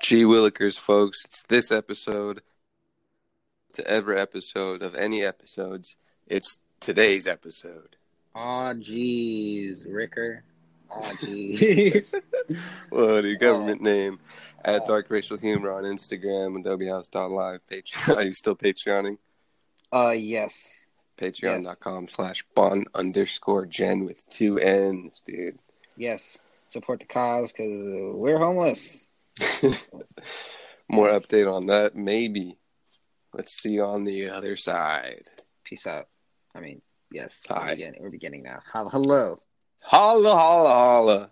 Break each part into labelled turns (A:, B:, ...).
A: G Willikers, folks. It's this episode. To every episode of any episodes. It's today's episode.
B: Aw, jeez, Ricker. Aw, jeez.
A: What your government name? At
B: Oh.
A: Dark Racial Humor on Instagram and WHouse.live. Patreon. Are you still Patreoning?
B: uh, yes.
A: Patreon.com slash bon underscore gen with two N's, dude.
B: Yes. Support the cause because we're homeless.
A: More update on that, maybe. Let's see on the other side.
B: Peace out. I mean, yes.
A: Hi.
B: We're beginning, we're beginning now. Hel- Hello.
A: Holla, holla, holla.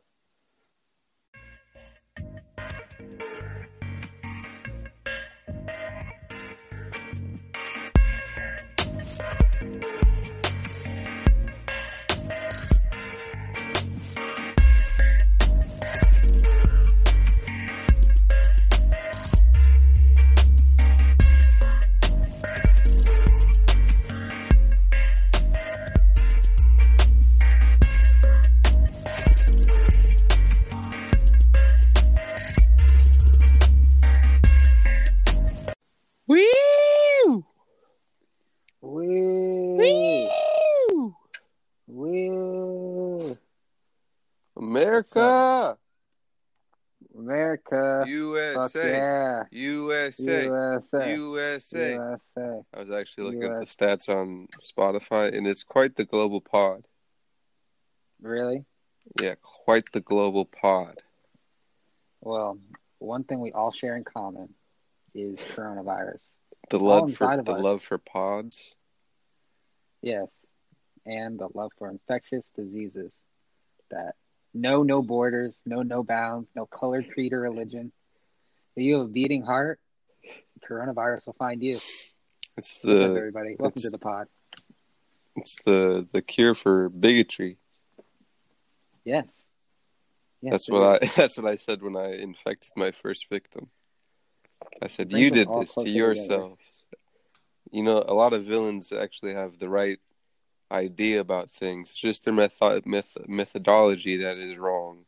A: USA!
B: yeah.
A: USA!
B: USA.
A: USA!
B: USA.
A: I was actually looking at the stats on Spotify, and it's quite the global pod.
B: Really?
A: Yeah, quite the global pod.
B: Well, one thing we all share in common is coronavirus.
A: The
B: It's
A: love for the
B: us.
A: love for pods.
B: Yes. And the love for infectious diseases that know no borders, know no bounds, no color, creed, or religion. If you have a beating heart, coronavirus will find you.
A: It's the
B: everybody? Welcome to the pod.
A: it's the the cure for bigotry.
B: Yes. yes
A: that's what
B: is.
A: I that's what I said when I infected my first victim. I said, "You did this to
B: closer together."
A: yourselves." You know, a lot of villains actually have the right idea about things. It's just their method, myth, methodology that is wrong.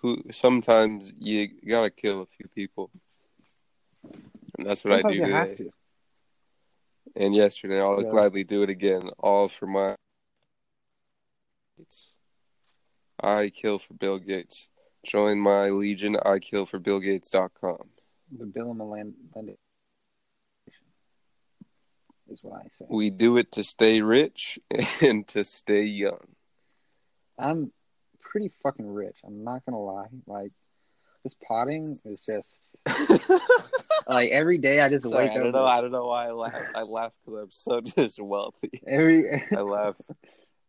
A: Who sometimes you gotta kill a few people, and that's what I do
B: you have to.
A: And yesterday, I'll
B: Yeah.
A: gladly do it again, all for my. I kill for Bill Gates. Join my legion. I kill for bill BillGates.com.
B: The Bill and Melinda is what I say.
A: We do it to stay rich and to stay young.
B: I'm pretty fucking rich. I'm not gonna lie. Like this potting is just like every day I just
A: Sorry,
B: wake
A: I don't
B: up.
A: know. I don't know why I laugh. I laugh because I'm so just wealthy.
B: Every
A: I laugh.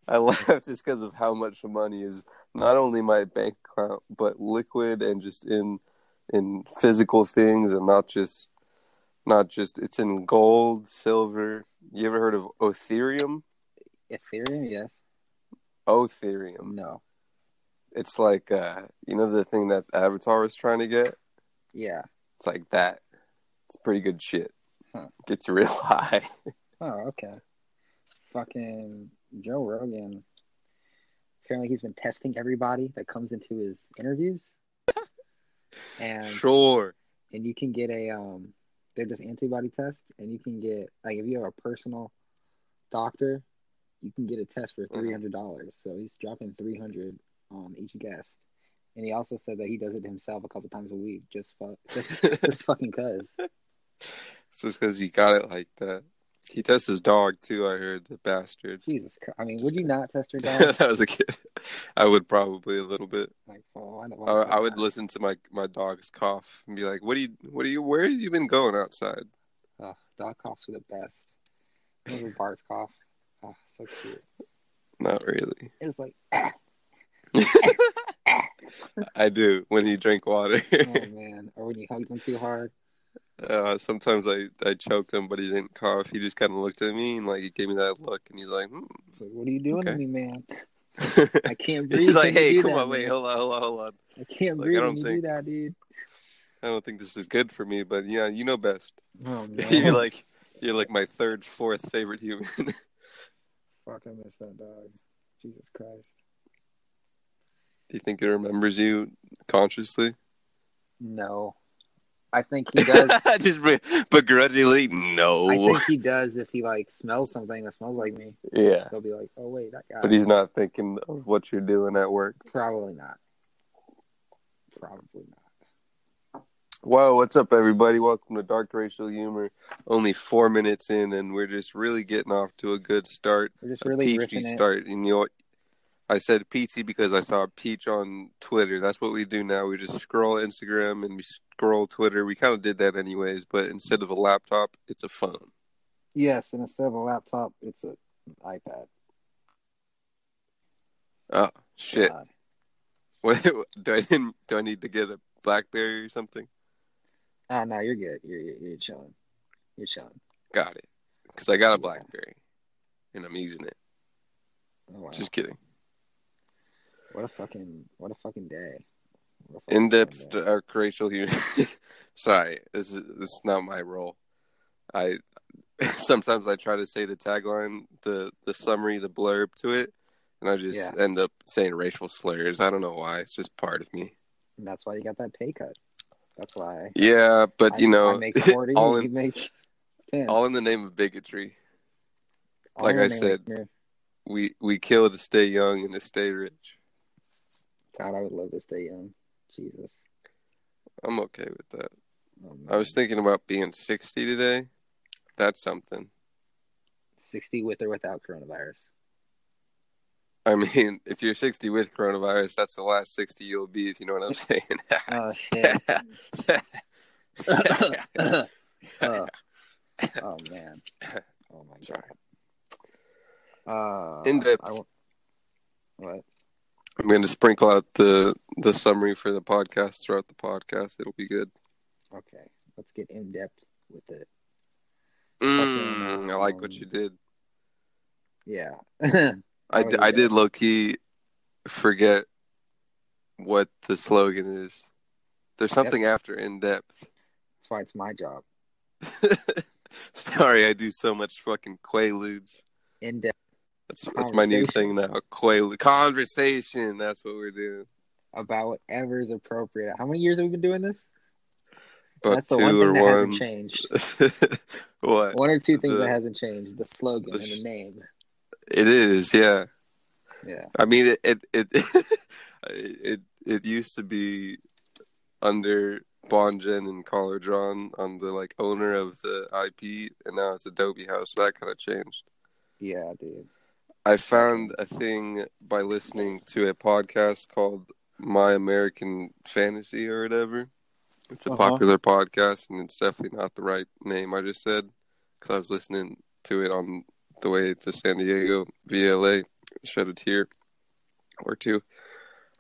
A: I laugh just because of how much money is not only my bank account, but liquid and just in in physical things, and not just not just it's in gold, silver. You ever heard of Ethereum?
B: Ethereum, yes.
A: Ethereum.
B: No.
A: It's like uh, you know the thing that Avatar was trying to get.
B: Yeah.
A: It's like that. It's pretty good shit.
B: Huh.
A: Gets you real high.
B: Oh, okay. Fucking Joe Rogan. Apparently, he's been testing everybody that comes into his interviews, and
A: sure.
B: and you can get a um, they're just antibody tests, and you can get like if you have a personal doctor, you can get a test for
A: Mm-hmm.
B: three hundred dollars. So he's dropping three hundred on each guest, and he also said that he does it himself a couple times a week, just fuck, just just fucking cause.
A: It's just because he got it like that. He tests his dog too. I heard the bastard.
B: Jesus Christ! I mean, would you not test your dog?
A: that was a kid. I would probably a little bit.
B: like, oh,
A: I,
B: why,
A: I would listen to my my dog's cough and be like, "What do you? What do you? Where have you been going outside?"
B: Oh, dog coughs are the best. Little Bart's cough. Oh, so cute.
A: Not really.
B: It was like,
A: I do when he drink water.
B: oh man, or when you hugged him too hard.
A: uh, sometimes I I choked him, but he didn't cough. He just kind of looked at me and like he gave me that look, and he's like, hmm.
B: What are you doing to me, man? I can't breathe.
A: He's like, "Hey, come
B: that,
A: on, wait, hold on, hold on, hold on.
B: I can't
A: Like, I
B: breathe
A: don't
B: when you
A: think-
B: do that, dude.
A: I don't think this is good for me, but yeah, you know best.
B: Oh man,
A: you're like you're like my third, fourth favorite human.
B: fuck, I miss that dog. Jesus Christ.
A: Do you think it remembers you consciously?
B: No, I think he does.
A: just be- begrudgingly, no.
B: I think he does if he like smells something that smells like me.
A: yeah,
B: He'll be like, "Oh wait, that guy."
A: but he's not thinking of what you're doing at work.
B: probably not. Probably not.
A: Whoa, what's up, everybody? Welcome to Dark Racial Humor. Only four minutes in, and we're just really getting off to a good start.
B: We're just really
A: peachy start. And you I said peachy because I saw peach on Twitter. That's what we do now. We just scroll Instagram and we scroll Twitter. We kind of did that anyways, but instead of a laptop, it's a phone.
B: Yes, and instead of a laptop, it's an iPad.
A: Oh shit!
B: God.
A: What do I do? I need to get a BlackBerry or something?
B: Oh no, you're good. You're you're, you're chilling. You're chilling.
A: Got it. Because I got a
B: Yeah.
A: BlackBerry, and I'm using it.
B: Oh, wow.
A: Just kidding.
B: What a fucking what a fucking day. What a fucking
A: In depth dark uh, racial humor. Sorry, this is this is not my role. I sometimes I try to say the tagline, the the summary, the blurb to it, and I just
B: Yeah.
A: end up saying racial slurs. I don't know why. It's just part of me.
B: And that's why you got that pay cut. That's why.
A: Yeah, but
B: I-
A: you know,
B: I make forty.
A: all
B: you
A: in
B: make ten.
A: all in the name of bigotry.
B: All
A: like I said. We we kill to stay young and to stay rich.
B: God, I would love to stay young. Jesus.
A: I'm okay with that.
B: Oh,
A: I was thinking about being 60 today. That's something.
B: sixty with or without coronavirus.
A: I mean, if you're 60 with coronavirus, that's the last 60 you'll be, if you know what I'm saying.
B: Oh shit. oh. oh man. Oh my god. Uh,
A: In depth.
B: What?
A: I'm going to sprinkle out the the summary for the podcast throughout the podcast. It'll be good.
B: Okay, let's get in depth with it.
A: Mm, I like what
B: um,
A: you did.
B: Yeah.
A: I, d- I did low key forget what the slogan is. There's something after in depth.
B: That's why it's my job.
A: Sorry, I do so much fucking quaaludes.
B: In depth
A: That's that's my new thing now. Quaalude conversation. That's what we're doing.
B: about whatever is appropriate. How many years have we been doing this?
A: About
B: That's the one thing
A: or
B: that
A: one.
B: hasn't changed.
A: what?
B: One or two things
A: The-
B: that hasn't changed. The slogan
A: the
B: and the name.
A: It is, yeah.
B: Yeah.
A: I mean, it it it it, it used to be under Bongen and Collar John on the like owner of the IP, and now it's Adobe House. So that kind of changed.
B: Yeah, dude.
A: I found a thing by listening to a podcast called My American Fantasy or whatever. It's a
B: Uh-huh.
A: popular podcast, and it's definitely not the right name I just said because I was listening to it on the way to San Diego via LA. Shed a tear or two.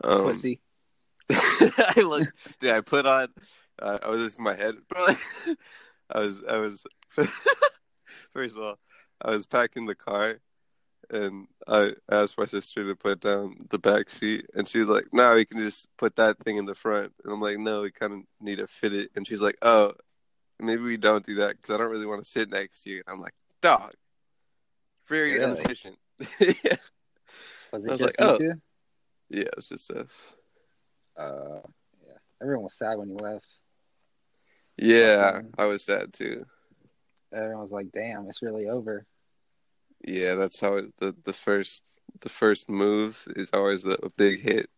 A: Um,
B: Pussy.
A: I look, dude. I put on. Uh, I was just in my head, bro. I was, I was. first of all, I was packing the car, and I asked my sister to put down the back seat, and she was like, "No, we can just put that thing in the front." And I'm like, "No, we kind of need to fit it." And she's like, "Oh, maybe we don't do that because I don't really want to sit next to you." And I'm like, "Dog, very
B: Really?
A: inefficient." yeah,
B: Was
A: I
B: it
A: was
B: just
A: like,
B: you
A: oh. yeah, it's just uh,
B: Uh, yeah. Everyone was sad when you left.
A: yeah.
B: Mhm.
A: I was sad too.
B: Everyone was like, "Damn, it's really over."
A: Yeah, that's how it, the the first the first move is always the, a big hit,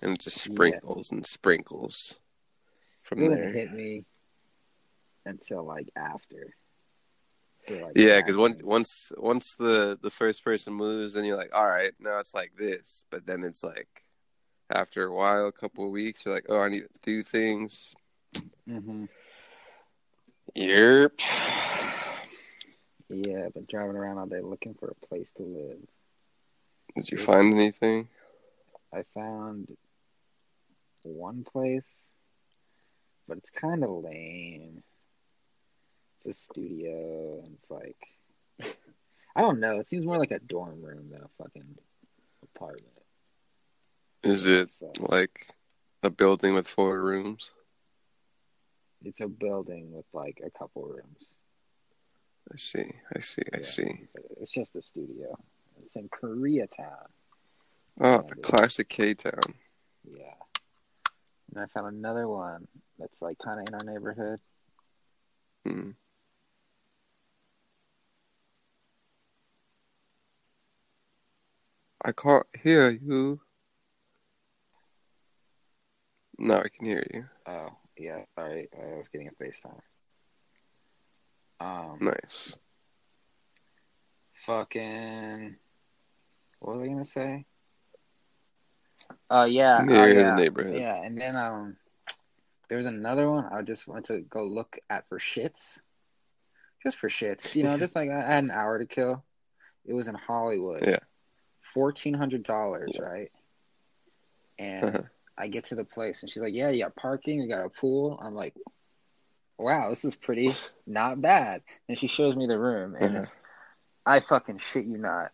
A: and it just
B: Yeah.
A: sprinkles and sprinkles from
B: It
A: there.
B: hit me until like after. Like,
A: Yeah, because once once once the the first person moves, then you're like, all right, now it's like this. But then it's like after a while, a couple of weeks, you're like, oh, I need to do things.
B: Mhm.
A: Yep.
B: Yeah, I've been driving around all day looking for a place to live.
A: Did you find anything?
B: I found one place, but it's kind of lame. It's a studio, and it's like, I don't know. It seems more like a dorm room than a fucking apartment.
A: Is it
B: So
A: like a building with four rooms?
B: it's a building with like a couple rooms.
A: I see. I see. I
B: Yeah.
A: see.
B: It's just a studio. It's in Koreatown.
A: Oh, the classic K Town.
B: Yeah. And I found another one that's like kind of in our neighborhood.
A: Hmm. I can't hear you. No, I can hear you.
B: Oh yeah, sorry, I was getting a FaceTime. Um,
A: Nice.
B: fucking. What was I gonna say? Oh yeah, oh,
A: the
B: yeah,
A: neighborhood.
B: yeah, and then um, there was another one. I just went to go look at for shits, just for shits. You know, just like I had an hour to kill. It was in Hollywood.
A: Yeah.
B: fourteen hundred dollars, right? And
A: Uh-huh.
B: I get to the place, and she's like, "Yeah, you got parking. You got a pool." I'm like, "Wow, this is pretty not bad." And she shows me the room, and
A: Uh-huh.
B: it's, I fucking shit you not.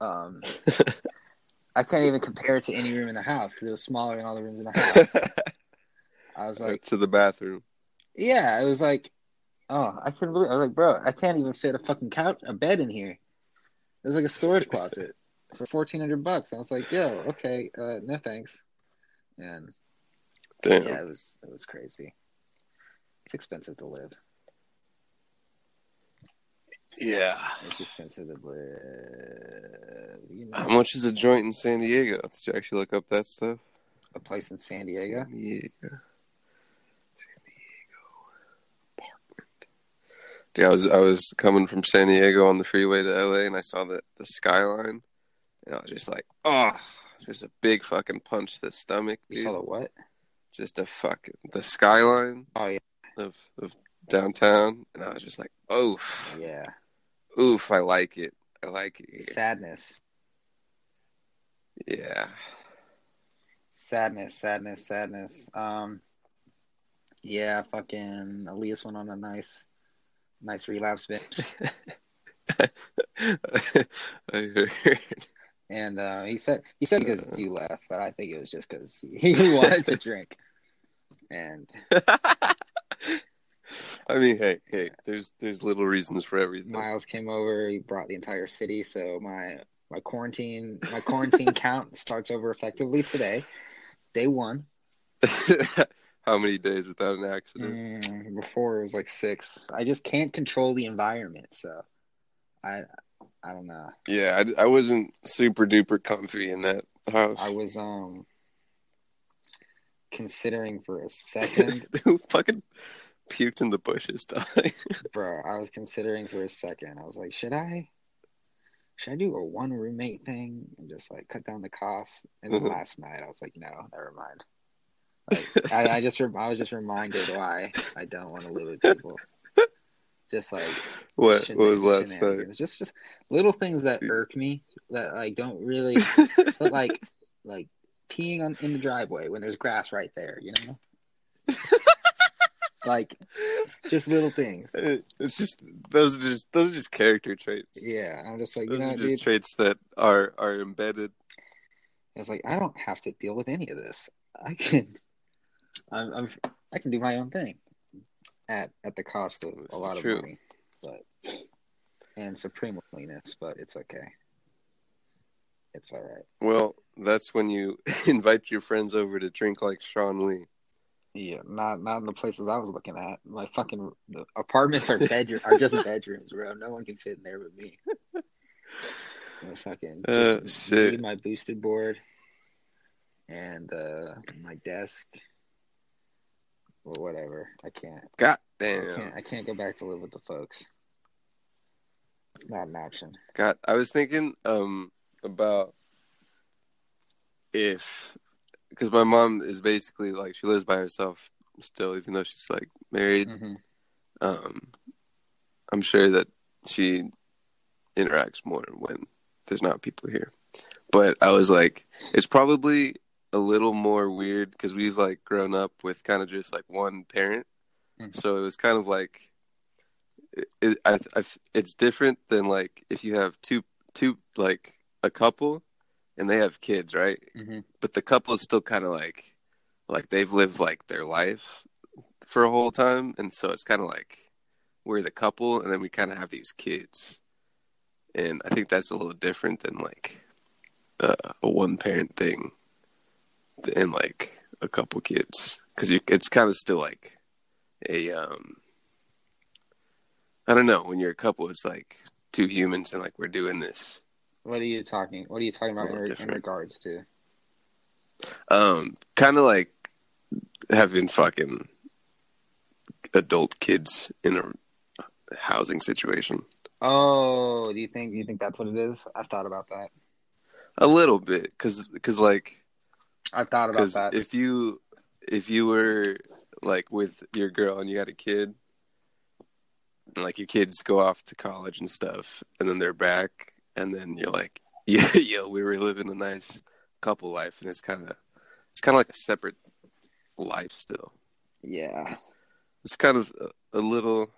B: Um, I can't even compare it to any room in the house because it was smaller than all the rooms in the house. I was like,
A: to the bathroom.
B: yeah, it was like, oh, I couldn't believe. I was like, bro, I can't even fit a fucking couch, a bed in here. It was like a storage closet for fourteen hundred bucks. I was like, yo, okay, uh, no thanks. And
A: Damn.
B: yeah, it was it was crazy. It's expensive to live.
A: Yeah.
B: It's expensive to live. You
A: How much is a joint in San Diego? Did you actually look up that stuff?
B: a place in San Diego.
A: San Diego. San Diego apartment. Yeah, I was I was coming from San Diego on the freeway to LA and I saw the, the skyline and I was just like, oh just a big fucking punch to the stomach,
B: You saw the what?
A: Just a fucking the skyline
B: Oh yeah,
A: of of downtown and I was just like, oof.
B: yeah.
A: Oof, I like it. I like it.
B: Sadness,
A: Yeah.
B: sadness, sadness, sadness. Um, yeah, fucking Elias went on a nice, nice relapse binge.
A: I heard.
B: And uh, he said he said because you left, but I think it was just because he wanted to drink. And
A: I mean, hey, hey, there's there's little reasons for everything.
B: Miles came over. He brought the entire city. So my my quarantine my quarantine count starts over effectively today, day one.
A: How many days without an accident?
B: Mm, before it was like six. I just can't control the environment, so I I don't know.
A: Yeah, I, I wasn't super duper comfy in that house.
B: I was um considering for a second,
A: Who fucking puked in the bushes, dog?
B: bro. I was considering for a second. I was like, should I? Should I do a one roommate thing and just like cut down the costs? And then
A: Mhm.
B: last night I was like, no, never mind. Like, I, I just I was just reminded why I don't want to live with people. Just like
A: what? What was last night?
B: Just just little things that irk me that like don't really but like like peeing on in the driveway when there's grass right there, you know? like just little things.
A: It's just those are just those are just character traits.
B: Yeah, I'm just like, you
A: Those
B: know,
A: are just
B: dude,
A: traits that are are embedded.
B: it's like I don't have to deal with any of this. I can, I'm, I'm I can do my own thing at at the cost of
A: This
B: a lot of
A: true.
B: money, but and supreme loneliness, but it's okay. It's all right.
A: Well, that's when you invite your friends over to drink like Sean Lee.
B: Yeah, not not in the places I was looking at. My fucking the apartments are bedroom are just bedrooms, bro. No one can fit in there but me. My fucking
A: Uh, shit.
B: my boosted board, and uh my desk, or whatever. I can't.
A: God damn.
B: I
A: damn.
B: can't. I can't go back to live with the folks. It's not an option.
A: God, I was thinking um about if because my mom is basically like she lives by herself still, even though she's like married.
B: hmm
A: Um, I'm sure that she interacts more when there's not people here. But I was like, it's probably a little more weird because we've like grown up with kind of just like one parent,
B: Mhm.
A: so it was kind of like it, it, I, I, it's different than like if you have two two like a couple and they have kids, right?
B: hmm
A: but the couple is still kind of like like they've lived like their life for a whole time and so it's kind of like we're the couple and then we kind of have these kids. And i think that's a little different than like uh, a one parent thing and like a couple kids. Because it's kind of still like a um I don't know when you're a couple it's like two humans and like we're doing this
B: What are you talking? What are you talking about in, re- in regards to?
A: um kind of like having fucking adult kids in a housing situation
B: Oh, do you think? Do you think that's what it is? I've thought about that.
A: a little bit because because like
B: I've thought about that.
A: if you if you were like with your girl and you had a kid and like your kids go off to college and stuff and then they're back and then you're like yeah yo we were living a nice couple life and it's kind of it's kind of like a separate life still
B: yeah.
A: it's kind of a, a little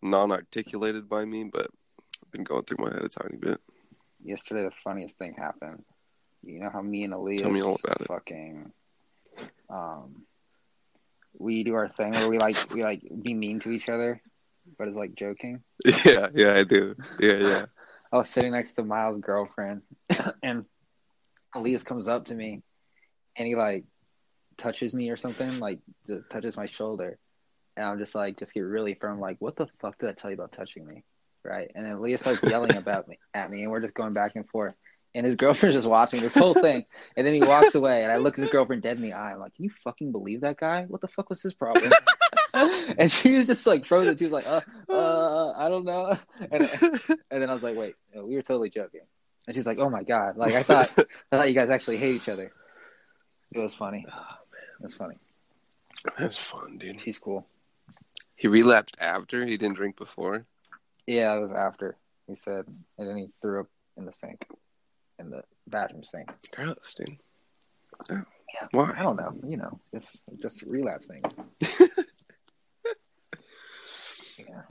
A: non-articulated by me but i've been going through my head a tiny bit
B: Yesterday, the funniest thing happened. You know how me and Elias
A: Tell me all about it.
B: fucking um we do our thing where we like we like be mean to each other, but it's like joking.
A: yeah yeah i do yeah yeah
B: I was sitting next to Miles' girlfriend, and Elias comes up to me, and he like touches me or something, like touches my shoulder, and I'm just like, just get really firm, like, what the fuck did I tell you about touching me, right? And then Elias starts yelling about me at me, and we're just going back and forth. And his girlfriend's just watching this whole thing, and then he walks away, and I look his girlfriend dead in the eye. I'm like, "Can you fucking believe that guy? What the fuck was his problem?" and she was just like frozen. She was like, "Uh, uh, I don't know." And, and then I was like, "Wait, no, we were totally joking." And she's like, "Oh my god!" Like I thought, I thought you guys actually hate each other. It was funny. Oh, it was funny.
A: that's fun dude
B: She's cool.
A: he relapsed after he didn't drink before
B: Yeah, it was after he said, and then he threw up in the sink, in the bathroom sink.
A: gross dude
B: Yeah. Well,
A: I
B: don't know. You know, just just relapse things.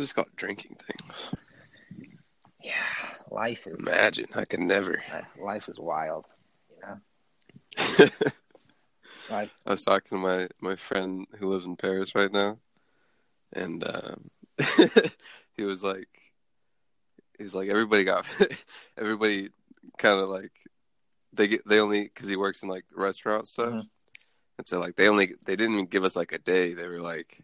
A: Is called drinking things
B: yeah. Life is
A: Imagine I could never.
B: life is wild. You know.
A: I was talking to my my friend who lives in Paris right now, and um, he was like, he was like, everybody got, everybody kind of like, they get they only because he works in like restaurant stuff,
B: Mhm.
A: and so like they only they didn't even give us like a day. They were like,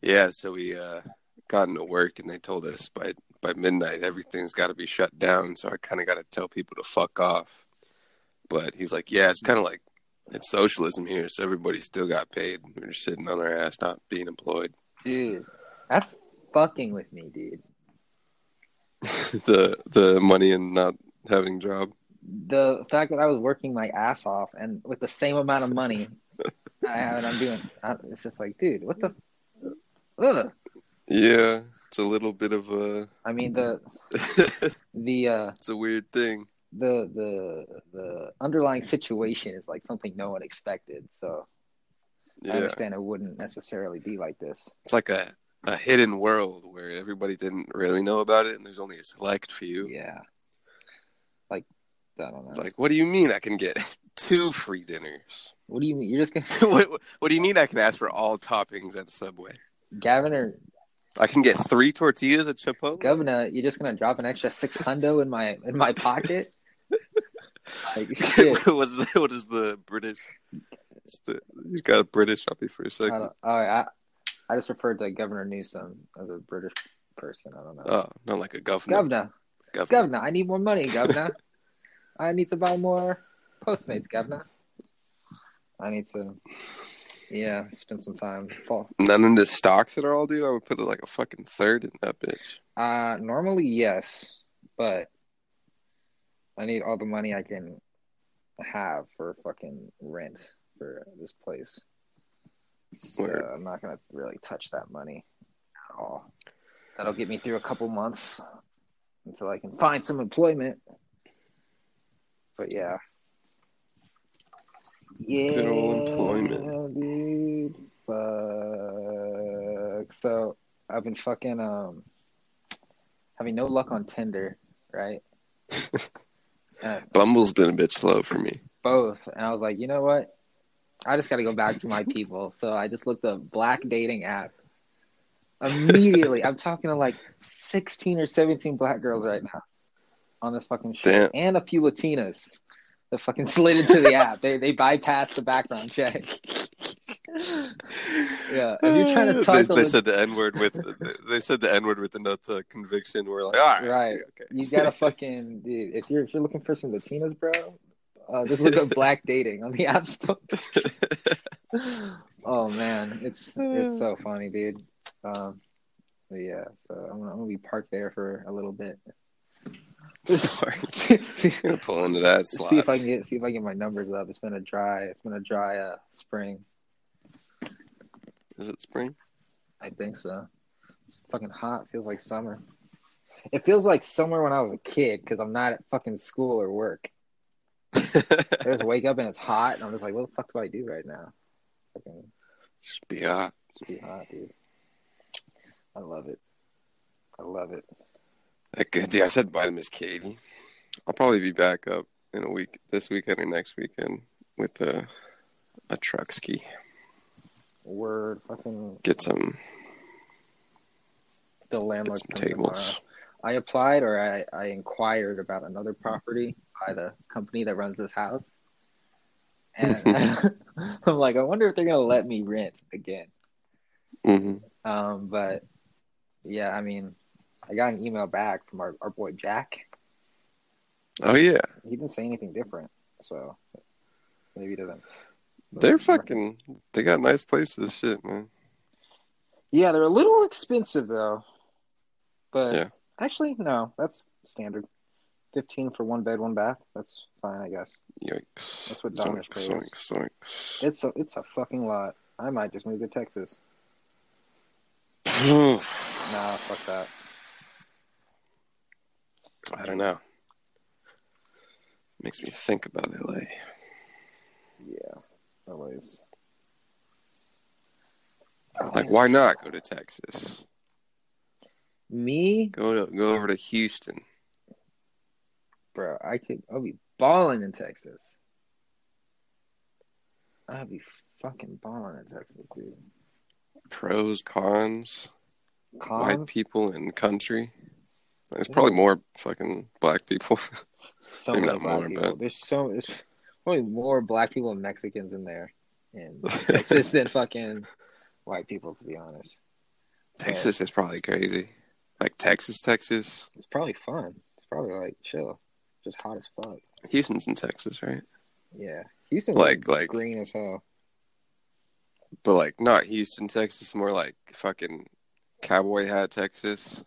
A: yeah, so we uh got to work and they told us by by midnight everything's got to be shut down. So I kind of got to tell people to fuck off. But he's like, yeah, it's kind of like it's socialism here, so everybody still got paid. We're just sitting on our ass, not being employed.
B: Dude, that's fucking with me, dude.
A: the the money and not having a job.
B: The fact that I was working my ass off and with the same amount of money I have, and I'm doing, I- it's just like, dude, what the? Ugh.
A: Yeah, it's a little bit of a
B: I mean the the uh it's
A: a weird thing.
B: the the the underlying situation is like something no one expected. So I understand it wouldn't necessarily be like this.
A: it's like a a hidden world where everybody didn't really know about it, and there's only a select few.
B: Yeah. Like I don't know.
A: Like, what do you mean I can get two free dinners?
B: what do you mean? You're just gonna
A: what, what do you mean I can ask for all toppings at Subway?
B: Governor
A: I can get three tortillas at Chipotle.
B: Governor, you're just gonna drop an extra six hundo in my in my pocket? like shit.
A: what is the, what is the British? The, you got a British me for a second.
B: Uh, all right, I, I just referred to Governor Newsom as a British person. I don't know.
A: Oh, not like a governor.
B: Governor,
A: governor.
B: Governor, I need more money, Governor. I need to buy more Postmates, Governor. I need to, yeah, spend some time. Fall.
A: None in the stocks at all, dude. I would put it like a fucking third in that bitch.
B: Uh, normally yes, but I need all the money I can have for fucking rent for this place. So
A: Word.
B: I'm not gonna really touch that money at all. That'll get me through a couple months until I can find some employment. But yeah. Yeah,
A: Good old employment.
B: dude. Fuck. So I've been fucking um having no luck on Tinder, right? uh,
A: Bumble's been a bit slow for me.
B: both, and I was like, you know what? I just got to go back to my people. So I just looked up black dating app. Immediately, I'm talking to like 16 or 17 black girls right now on this fucking shit,
A: Damn.
B: and a few Latinas that fucking slid into the app. They they bypassed the background check. Yeah, if you're trying to talk
A: they, they
B: the-
A: said the N word with they said the N word with enough uh, conviction. We're like, all right,
B: Right.
A: okay.
B: You gotta fucking dude. If you're if you're looking for some Latinas, bro, uh, just look up black dating on the app store. oh man, it's it's so funny, dude. Um, yeah, so I'm gonna, I'm gonna be parked there for a little bit.
A: pull into that slot.
B: See if I can get see if I can get my numbers up. It's been a dry it's been a dry uh, spring.
A: Is it spring?
B: I think so. It's fucking hot. Feels like summer. It feels like summer when I was a kid because I'm not at fucking school or work. I just wake up and it's hot, and I'm just like, what the fuck do I do right now? Fucking
A: Just be hot.
B: just be hot, dude. I love it. I love it.
A: Yeah, I said bye to Miss Katie. I'll probably be back up in a week, this weekend or next weekend, with a a truck ski.
B: Word, fucking
A: Get some,
B: the
A: get
B: landlord's
A: some
B: tomorrow.
A: tables.
B: I applied or I, I inquired about another property by the company that runs this house. And I'm like, I wonder if they're gonna let me rent again.
A: hmm
B: Um, but yeah, I mean, I got an email back from our, our boy Jack.
A: Oh yeah,
B: He didn't say anything different, so maybe he doesn't.
A: they're fucking. They got nice places. Shit, man.
B: Yeah, they're a little expensive though. But
A: Yeah.
B: actually, no, that's standard. Fifteen for one bed, one bath. That's fine, I guess.
A: Yikes.
B: That's what Dominus pays.
A: Zoinks, zoinks,
B: It's a it's a fucking lot. I might just move to Texas. Nah, fuck that.
A: I don't know. Makes me think about LA.
B: Yeah, always.
A: Like, why not go to Texas?
B: Me,
A: Go to go over to Houston.
B: bro, I could. I'll be balling in Texas. I'll be fucking balling in Texas, dude.
A: Pros, cons, white people and country. There's probably more fucking black people.
B: so
A: maybe
B: many
A: not more,
B: people.
A: but-
B: There's so there's probably more black people and Mexicans in there in Texas than fucking white people, to be honest.
A: Texas is probably crazy. Like Texas, Texas.
B: It's probably fun. It's probably like chill, just hot as fuck.
A: Houston's in Texas, right?
B: Yeah, Houston
A: Like, like,
B: green as hell.
A: but like not Houston, Texas. More like fucking cowboy hat, Texas.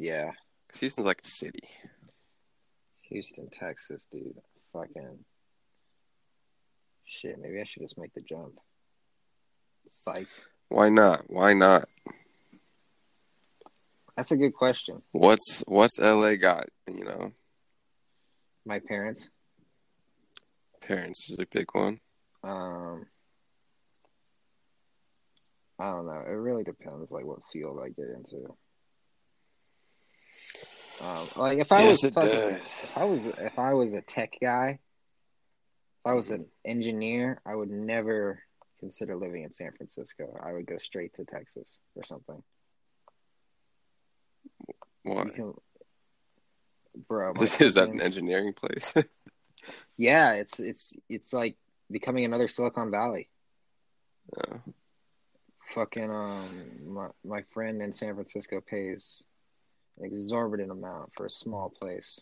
B: Yeah,
A: 'Cause Houston's like a city.
B: Houston, Texas, dude. Fucking shit. Maybe I should just make the jump. Psych.
A: Why not? Why not?
B: That's a good question.
A: What's what's LA got? You know,
B: My parents.
A: parents is a big one.
B: Um, I don't know. It really depends, like what field I get into. Um, like if I
A: Yes,
B: was fucking, if I was if I was a tech guy, if I was an engineer, I would never consider living in San Francisco. I would go straight to Texas or something.
A: Why?
B: Can, bro.
A: This is that an engineering place.
B: Yeah, it's it's it's like becoming another Silicon Valley.
A: Yeah.
B: Fucking um, my my friend in San Francisco pays an exorbitant amount for a small place.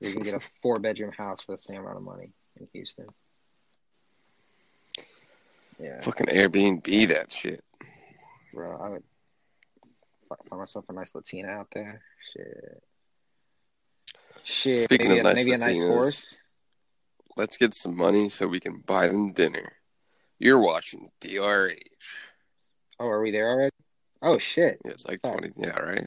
B: You can get a four bedroom house for the same amount of money in Houston. Yeah,
A: Fucking Airbnb that shit.
B: bro, I would find myself a nice Latina out there. Shit, shit.
A: Speaking
B: maybe
A: of
B: a,
A: nice
B: maybe a nice
A: Latinas,
B: horse.
A: Let's get some money so we can buy them dinner. You're watching DRH.
B: Oh, are we there already? Oh shit.
A: Yeah, it's like
B: Fuck.
A: twenty. Yeah, right.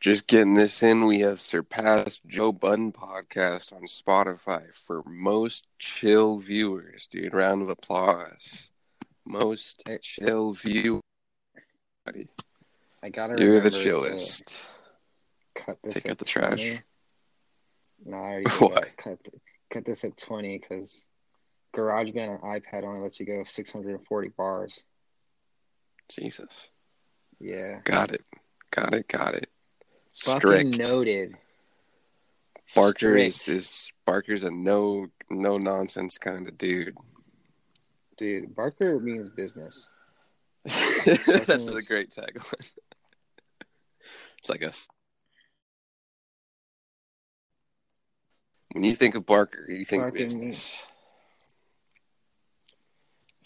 A: Just getting this in, we have surpassed Joe Budden podcast on Spotify for most chill viewers, dude. Round of applause. Most chill view.
B: I gotta
A: You're the chillest.
B: Cut this
A: Take out the trash.
B: 20. No, I already
A: Why?
B: Cut, cut this at 20 because GarageBand on iPad only lets you go 640 bars.
A: Jesus.
B: Yeah.
A: Got it. Got it. Got it.
B: Fucking
A: Strict.
B: noted.
A: Barker is, is Barker's a no no nonsense kind of dude.
B: Dude, Barker means business.
A: That's a great tagline. it's like us. When you think of Barker, you think
B: Fucking-
A: business.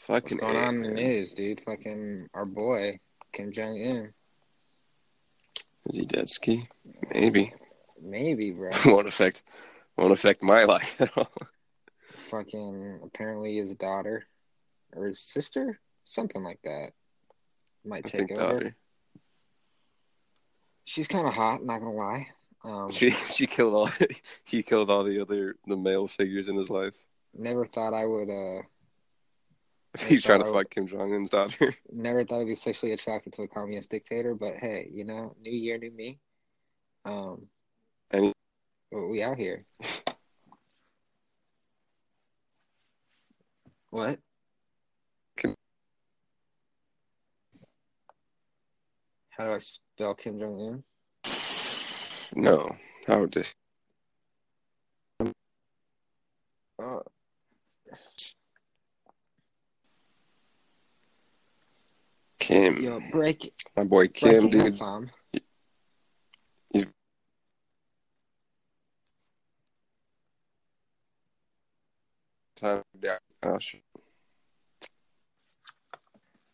B: What's
A: Fucking
B: going
A: A,
B: on in the news, dude? Fucking our boy, Kim Jong Un.
A: Is he dead ski? Maybe.
B: Maybe, bro.
A: won't affect won't affect my life at all.
B: Fucking apparently his daughter or his sister, something like that, might take over.
A: daughter.
B: She's kind of hot, not gonna lie. Um,
A: She she killed all he killed all the other the male figures in his life.
B: never thought I would. uh
A: He's trying to fuck Kim Jong Un's daughter.
B: Never thought I'd be sexually attracted to a communist dictator, but hey, you know, new year, new me. Um,
A: And-
B: we out here. What?
A: Kim-
B: How do I spell Kim Jong Un?
A: No, how would this?
B: Oh,
A: Kim,
B: yo, break
A: my boy Kim, dude.
B: fam.
A: Time down. Oh, shit.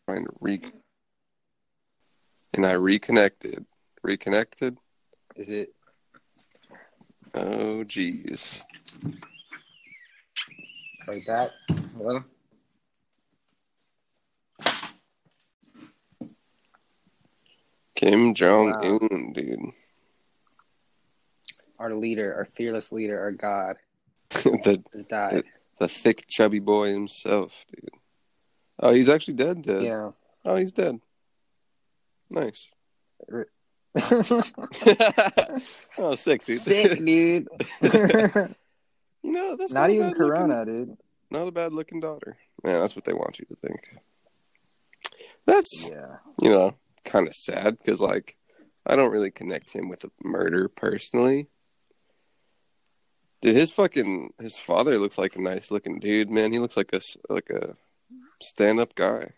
A: Trying to re. And I reconnected. Reconnected.
B: Is it?
A: Oh, jeez.
B: Like that? Hello?
A: Kim Jong Un, dude.
B: Our leader, our fearless leader, our God
A: the
B: died.
A: the thick chubby boy himself, dude. Oh, he's actually dead. Dead.
B: Yeah.
A: Oh, he's dead. Nice. oh, sick, dude.
B: Sick, dude.
A: you know, that's
B: Not
A: a
B: even Corona,
A: looking-
B: dude.
A: not a bad looking daughter. Man, that's what they want you to think. That's
B: Yeah.
A: you know kind of sad because like I don't really connect him with a murder personally. Dude, his fucking his father looks like a nice looking dude, man. He looks like a like a stand up guy.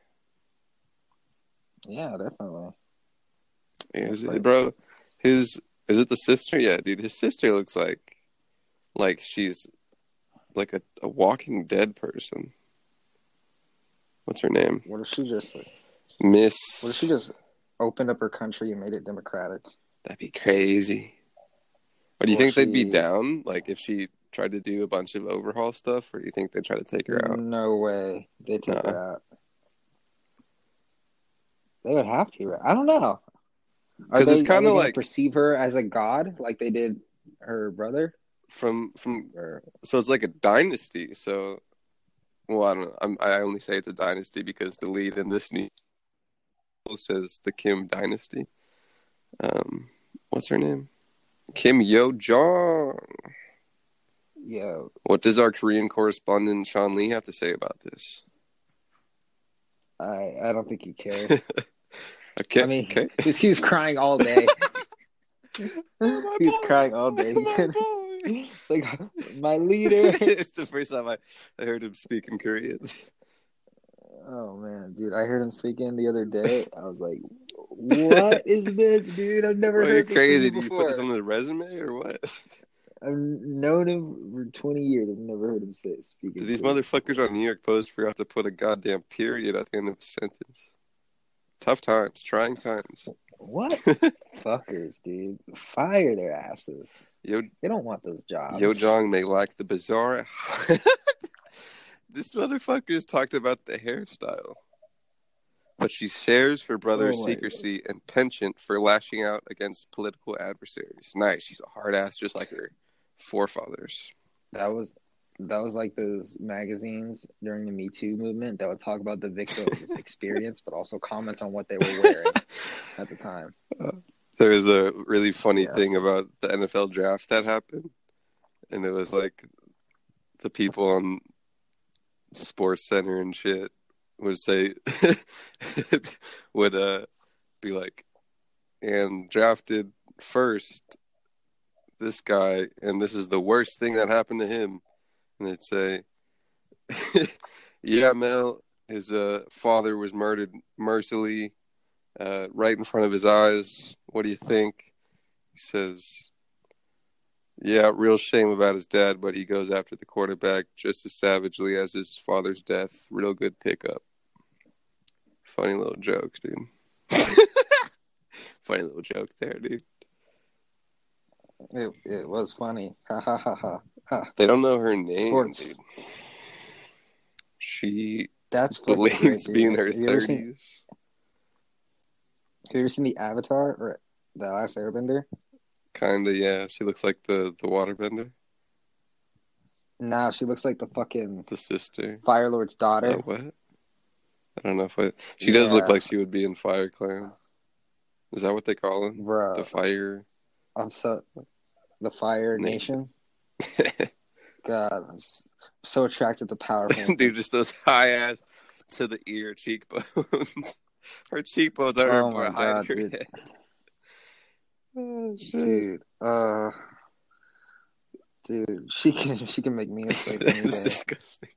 B: Yeah, definitely.
A: Yeah, is
B: Like-
A: it, bro, his is it the sister? Yeah, dude, his sister looks like like she's like a, a walking dead person. What's her name?
B: What if she just
A: Miss.
B: what if she just opened up her country and made it democratic?
A: That'd be crazy. But do you think they'd be down, like if she tried to do a bunch of overhaul stuff, or do you think they'd try to take her out?
B: No way. They take
A: Nah.
B: her out. They would have to, right? I don't know. Are
A: 'Cause
B: they,
A: it's kinda like-
B: perceive her as a god, like they did her brother.
A: From from
B: Or
A: so it's like a dynasty. So, well, I don't know. I'm, I only say it's a dynasty because the lead in this news says the Kim dynasty. Um, what's her name? Kim Yo Jong.
B: yeah,
A: What does our Korean correspondent Sean Lee have to say about this?
B: I I don't think he cares.
A: Okay,
B: I mean,
A: okay.
B: because he was crying all day. He was crying all day.
A: boy.
B: Like my leader.
A: it's the first time I, I heard him speak in Korean.
B: Oh man, dude! I heard him speaking the other day. I was like, "What is this, dude? I've never heard this
A: crazy? Did you put this on the resume or what?
B: I've known him for twenty years. I've never heard him say speak.
A: Did these motherfuckers on the New York Post forgot to put a goddamn period at the end of a sentence? Tough times, trying times.
B: What fuckers, dude? Fire their asses.
A: Yo,
B: They don't want those jobs.
A: Yo Jong may lack the bizarre. This motherfucker's talked about the hairstyle. but she shares her brother's
B: Oh
A: secrecy and penchant for lashing out against political adversaries. Nice. She's a hard ass just like her forefathers.
B: That was that was like those magazines during the Me Too movement that would talk about the victim's experience, but also comment on what they were wearing at the time.
A: Uh, there was a really funny
B: Yes.
A: thing about the NFL draft that happened, and it was like the people on Sports Center and shit would say would uh be like, and drafted first this guy, and this is the worst thing that happened to him, and they'd say, yeah, Mel, his uh, father was murdered mercilessly uh, right in front of his eyes. What do you think? He says, Yeah, real shame about his dad, but he goes after the quarterback just as savagely as his father's death. Real good pickup. Funny little joke, dude. Funny little joke there, dude.
B: It it was funny. Ha ha ha ha. ha.
A: They don't know her name,
B: Sports.
A: dude. She
B: That's
A: believes
B: great,
A: to be in
B: dude.
A: her
B: Have you ever seen-
A: thirties.
B: Have you ever seen the Avatar or the Last Airbender?
A: Kinda, yeah. She looks like the the waterbender,
B: Nah, she looks like the fucking
A: the sister.
B: Fire Lord's daughter.
A: Oh, what? I don't know if I. She does look like she would be in Fire Clan. Is that what they call it?
B: Bro,
A: The Fire.
B: I'm so the Fire
A: Nation.
B: Nation. God, I'm so attracted to powerful.
A: Dude, just those high ass to the ear cheekbones. her cheekbones are
B: Oh
A: more high
B: God,
A: than her
B: dude.
A: head. Oh,
B: dude. Uh, dude, she can she can make me a slave
A: That's disgusting.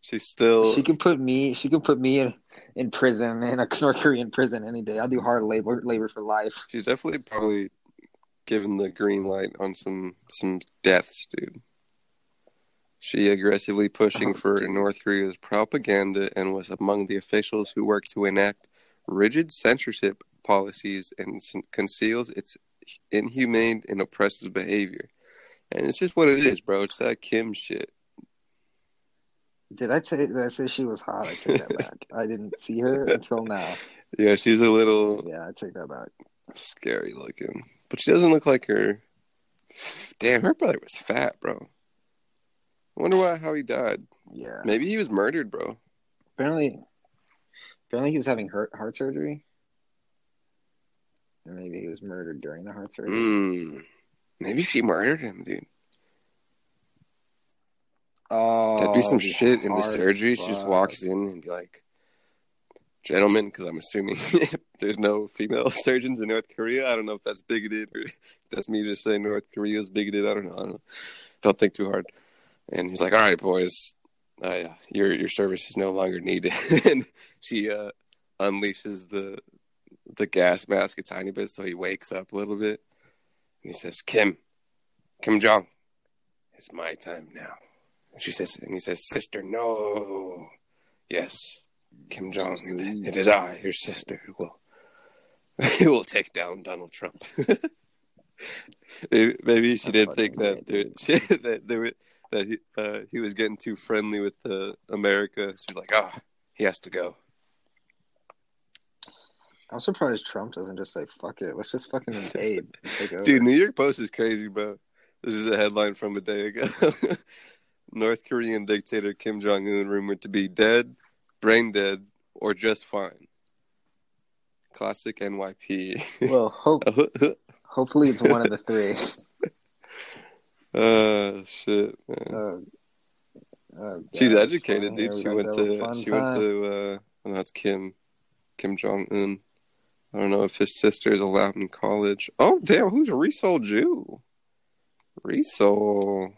A: She's still.
B: She can put me she can put me in, in prison in a North Korean prison any day. I'll do hard labor labor for life.
A: She's definitely probably given the green light on some some deaths, dude. She aggressively pushing
B: Oh,
A: for
B: dude.
A: North Korea's propaganda and was among the officials who worked to enact rigid censorship policies and conceals its inhumane and oppressive behavior. And it's just what it is, bro. It's that Kim shit.
B: Did I say did I say she was hot? I take that back. I didn't see her until now.
A: Yeah, she's a little
B: Yeah, I take that back.
A: scary looking, but she doesn't look like her. Damn, her brother was fat, bro. I wonder why how he died.
B: Yeah.
A: Maybe he was murdered, bro.
B: Apparently, apparently he was having heart heart surgery. And maybe he was murdered during the heart surgery.
A: Mm. Maybe she murdered him, dude.
B: Oh,
A: That'd be some
B: it'd
A: shit in the surgery. She just walks in and be like, "Gentlemen," because I'm assuming there's no female surgeons in North Korea. I don't know if that's bigoted or that's me just saying North Korea's bigoted. I don't know. I don't, know. don't think too hard. And he's like, "All right, boys, uh, your your service is no longer needed." and she uh, unleashes the the gas mask a tiny bit, so he wakes up a little bit. And he says, "Kim, Kim Jong, it's my time now." And she says, and he says, "Sister, no." Yes, Kim Jong. It is I, your sister, who will who will take down Donald Trump. maybe, maybe she did think that she, that there were, that he, uh, he was getting too friendly with uh, America. She's like, "Ah, he has to go."
B: I'm surprised Trump doesn't just say "fuck it." Let's just fucking invade.
A: Dude, New York Post is crazy, bro. This is a headline from a day ago. North Korean dictator Kim Jong Un rumored to be dead, brain dead, or just fine. Classic NYP.
B: Well, hope hopefully it's one of the three.
A: uh shit, man.
B: Oh, oh,
A: She's educated, dude. She went to she went to uh well, that's Kim Kim Jong Un. I don't know if his sister is allowed in college. Oh damn, who's Ri Sol Ju? Resol.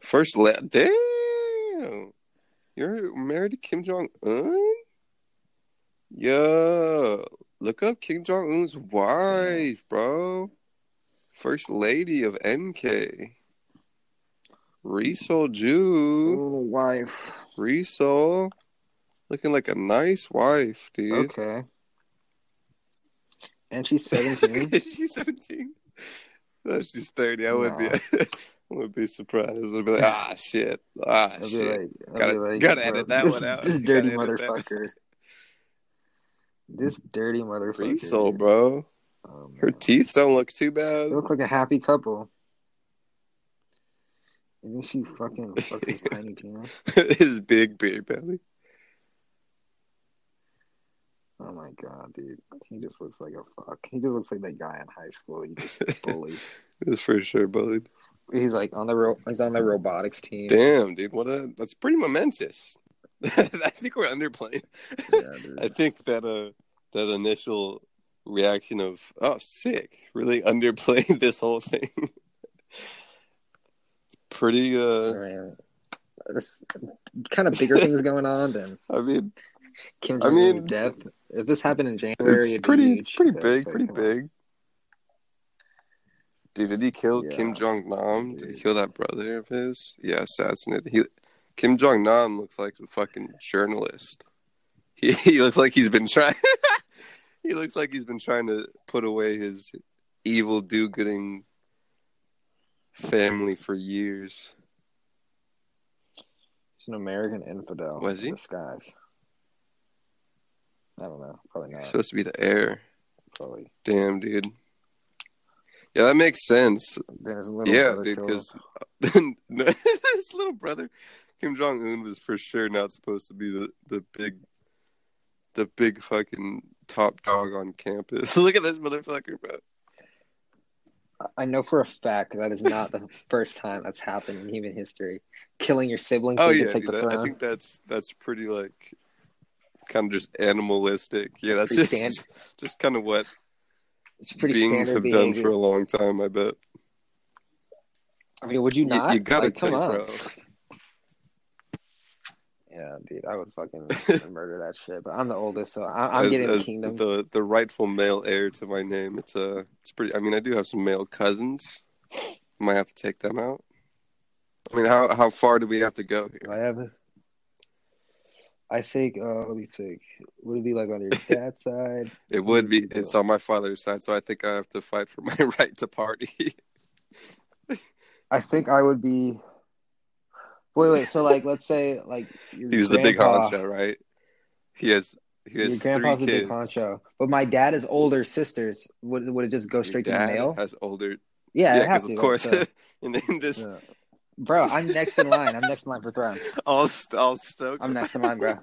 A: First la- damn. You're married to Kim Jong Un? Yo, look up Kim Jong Un's wife, bro. First lady of NK. Ri Sol Ju.
B: Little wife.
A: Resol. Looking like a nice wife, dude.
B: Okay. And she's 17.
A: she's 17? No, she's 30. I would be. I would be surprised. I'd be like, ah shit. Ah
B: I'll
A: shit.
B: like,
A: Gotta-
B: like,
A: gotta
B: bro,
A: edit that
B: this,
A: one out.
B: This dirty
A: gotta edit that.
B: motherfucker. This dirty motherfucker.
A: Riesel,
B: dude.
A: bro.
B: Oh,
A: Her teeth don't look too bad.
B: They look like a happy couple. And then she fucking fucks his tiny penis.
A: His big beer belly.
B: Oh my god, dude. He just looks like a fuck. He just looks like that guy in high school. He just bullied.
A: That's for sure, bullied.
B: he's like on the ro- he's on the robotics team.
A: Damn, dude. What a that's pretty momentous. I think we're underplaying.
B: Yeah.
A: I think that uh that initial reaction of oh sick really underplayed this whole thing. Pretty uh
B: Man, This kind of bigger things going on than
A: I mean
B: Kim
A: I mean,
B: death. If this happened in January,
A: it's
B: it'd be
A: pretty
B: huge,
A: it's pretty big,
B: like,
A: pretty
B: on.
A: big. Dude, did he kill
B: Yeah,
A: Kim Jong Nam? Did he kill that brother of his? Yeah, assassinated. He Kim Jong Nam looks like a fucking journalist. He he looks like he's been trying. he looks like he's been trying to put away his evil do-gooding family for years.
B: He's an American infidel.
A: Was he?
B: in disguise? I don't know. Probably not.
A: supposed to be the heir.
B: Probably.
A: Damn, dude. Yeah, that makes sense.
B: Then his little
A: yeah, dude, because his little brother Kim Jong Un was for sure not supposed to be the the big, the big fucking top dog on campus. Look at this motherfucker, bro.
B: I know for a fact that is not the first time that's happened in human history. Killing your siblings
A: Oh
B: so you
A: yeah,
B: take
A: dude,
B: the
A: that- I think that's that's pretty like, kind of just animalistic. Yeah, that's just
B: stand-
A: just kind of what
B: It's pretty
A: beings have
B: standard
A: done for a long time. I bet.
B: I mean, would you
A: You-
B: not?
A: you gotta
B: like, come
A: kill,
B: on.
A: bro.
B: Yeah, dude, I would fucking murder that shit. But I'm the oldest, so I- I'm
A: as,
B: getting the
A: as
B: kingdom.
A: the the rightful male heir to my name. It's uh, it's pretty. I mean, I do have some male cousins. Might have to take them out. I mean, how how far do we have to go here?
B: I have. I think. Uh, let me think. Would it be like on your dad's side?
A: It would be. It's on my father's side, so I think I have to fight for my right to party.
B: I think I would be. Wait, wait. So, like, let's say, like, your
A: He's the big honcho, right? He has he has Your
B: grandpa's
A: three
B: the
A: kids.
B: big honcho, but my dad is older sisters. Would would it just go
A: Your
B: straight to the male?
A: has older.
B: Yeah,
A: Yeah,
B: it has
A: because of course,
B: so-
A: in, in this,
B: yeah. Bro, I'm next in line. I'm next in line for throne.
A: all st- all stoked.
B: I'm next in line, bro.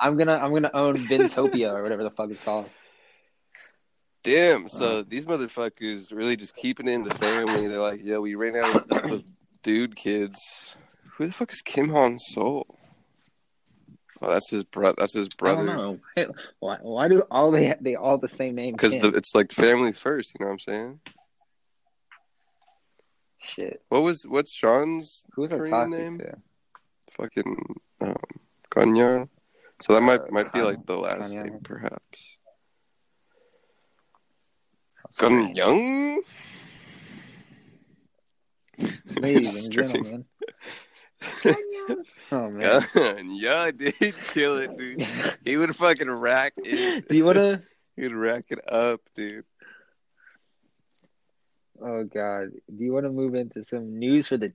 B: I'm gonna I'm gonna own Vintopia or whatever the fuck it's called.
A: Damn, so uh, these motherfuckers really just keeping it in the family. They're like, yo, we ran out of, dude kids. Who the fuck is Kim Han Sol? Oh, that's his brother. That's his
B: I don't
A: brother.
B: know. Hey, why why do all they they all the same name?
A: Because it's like family first. You know what I'm saying?
B: Shit.
A: What was what's Sean's
B: Who's I
A: Korean name?
B: to?
A: fucking um, Kanya? So that might
B: Uh,
A: might be like the last
B: Kanya.
A: name, perhaps.
B: Sorry.
A: Young.
B: Ladies and gentlemen. Oh man.
A: yeah, dude, kill it, dude. He would fucking rack it.
B: do you wanna?
A: He'd rack it up, dude.
B: Oh god. Do you want to move into some news for the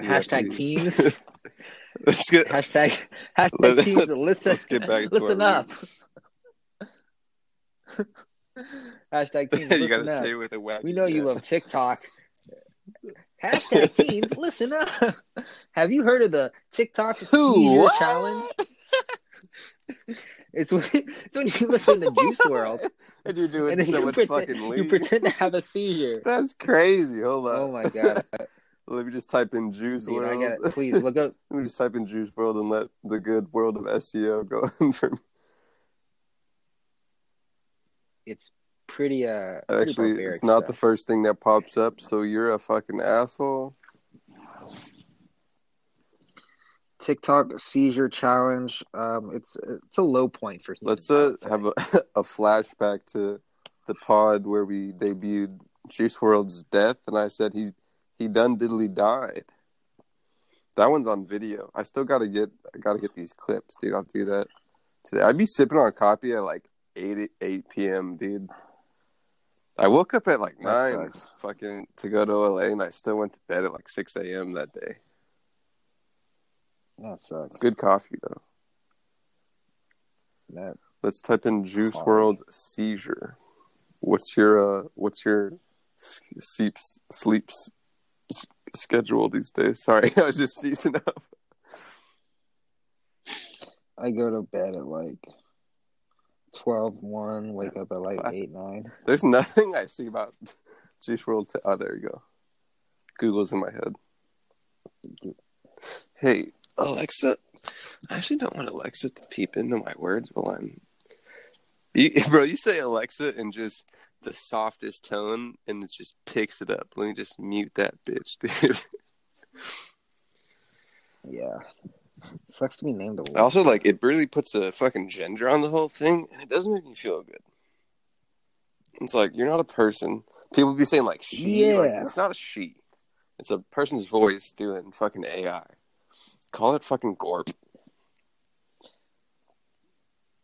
A: Yeah,
B: hashtag teens?
A: Let's get
B: hashtag hashtag
A: let, us
B: listen.
A: let's get back
B: listen up. Hashtag teams.
A: you gotta
B: up.
A: it with wacky.
B: We know you love TikTok. Hashtag teens, listen up. Have you heard of the TikTok
A: Who?
B: challenge? It's when, it's when you listen to Juice WRLD
A: and you're doing
B: and
A: so much
B: pretend,
A: fucking
B: you pretend to have a seizure.
A: That's crazy. Hold on.
B: Oh my god,
A: Let me just type in Juice
B: dude!
A: World.
B: I got it. Please look up.
A: Let me just type in Juice WRLD and let the good world of SEO go in for me.
B: It's pretty uh. pretty
A: Actually, it's not the first thing that pops up, so you're a fucking asshole.
B: TikTok seizure challenge. Um, it's it's a low point for.
A: Let's uh, have a, a flashback to the pod where we debuted Juice WRLD's death, and I said he he done diddly died. That one's on video. I still gotta get I gotta get these clips, dude. I'll do that today. I'd be sipping on coffee at like eight eight p.m., dude. I woke up at like nine, fucking to go to LA, and I still went to bed at like six a.m. that day.
B: That sucks.
A: Good coffee though.
B: That
A: Let's type in Juice. World seizure. What's your uh what's your s- sleep sleep s- s- schedule these days? Sorry, I was just seizing up.
B: I go to bed at like 12, 1, wake up at like
A: Classic.
B: 8, 9.
A: There's nothing I see about Juice WRLD. T- oh, there you go. Google's in my head. Hey, Alexa. I actually don't want Alexa to peep into my words while I'm. You, bro, you say Alexa in just the softest tone, and it just picks it up. Let me just mute that bitch, dude.
B: Yeah. Sucks to be named a
A: also like it. Really puts a fucking gender on the whole thing, and it doesn't make me feel good. It's like you're not a person. People be saying like she. Like,
B: Yeah.
A: it's not a she. It's a person's voice doing fucking AI. Call it fucking Gorp.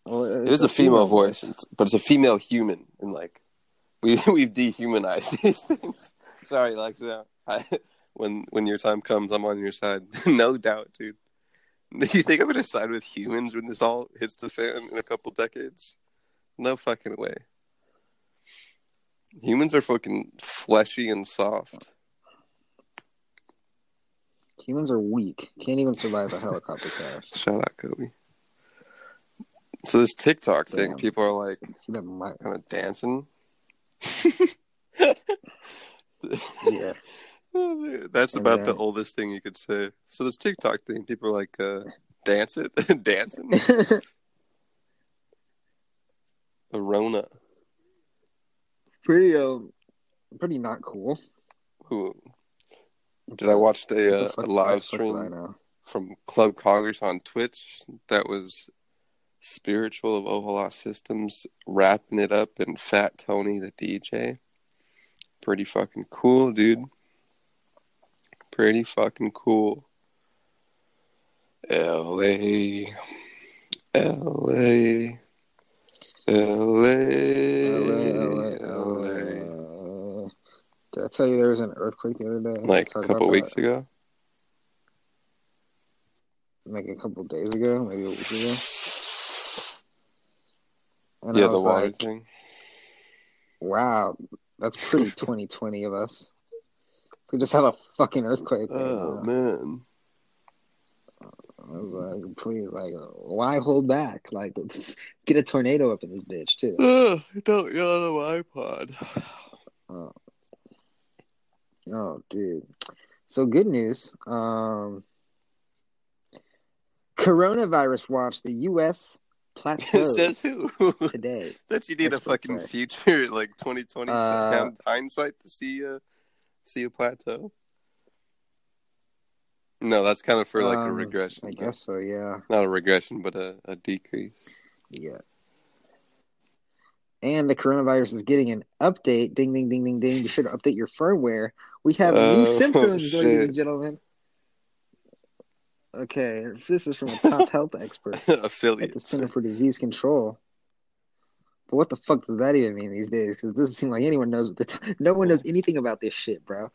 B: Well,
A: It is a female voice, it's- but it's a female human, and like we we've dehumanized these things. Sorry, Alexa. I, when when your time comes, I'm on your side, no doubt, dude. Do you think I'm gonna side with humans when this all hits the fan in a couple decades? No fucking way. Humans are fucking fleshy and soft.
B: Humans are weak. Can't even survive a helicopter crash.
A: Shout out Kobe. So this TikTok thing, people are like
B: See that? mi-
A: kind of dancing.
B: Yeah.
A: That's
B: And
A: about the oldest thing you could say. So this TikTok thing, people are like, uh, dance it, dancing. A Rona.
B: pretty, um, pretty not cool.
A: Who did I watch a, uh, a live
B: fuck do I
A: stream from Club Congress on Twitch that was Spiritual of Ohala Systems wrapping it up and Fat Tony the DJ. Pretty fucking cool, dude. Pretty fucking cool. LA. LA. LA.
B: LA, LA. Did I tell you there was an earthquake the other day?
A: Like a couple weeks
B: that?
A: ago.
B: Like a couple days ago, maybe a week ago. And
A: yeah, the water
B: like,
A: thing.
B: wow, that's pretty 2020 of us. We just have a fucking earthquake. right
A: Oh
B: now.
A: man.
B: I was like, please, like, why hold back? Like, get a tornado up in this bitch too.
A: Ugh, don't yell on the iPod.
B: Oh, dude. So good news. Um, coronavirus watch the U.S. plateau.
A: says who?
B: today.
A: that you need a fucking
B: say.
A: future like 2020
B: Uh,
A: hindsight to see a see a plateau. No, that's kind of for like a
B: Um,
A: regression.
B: I guess so. Yeah.
A: not a regression, but a, a decrease.
B: Yeah. And the coronavirus is getting an update. Ding, ding, ding, ding, ding. Be sure to update your firmware. We have
A: Oh,
B: new symptoms, ladies
A: shit.
B: and gentlemen. Okay, this is from a top health expert at the Center for Disease Control. But what the fuck does that even mean these days? Because it doesn't seem like anyone knows. What the t- no one knows anything about this shit, bro.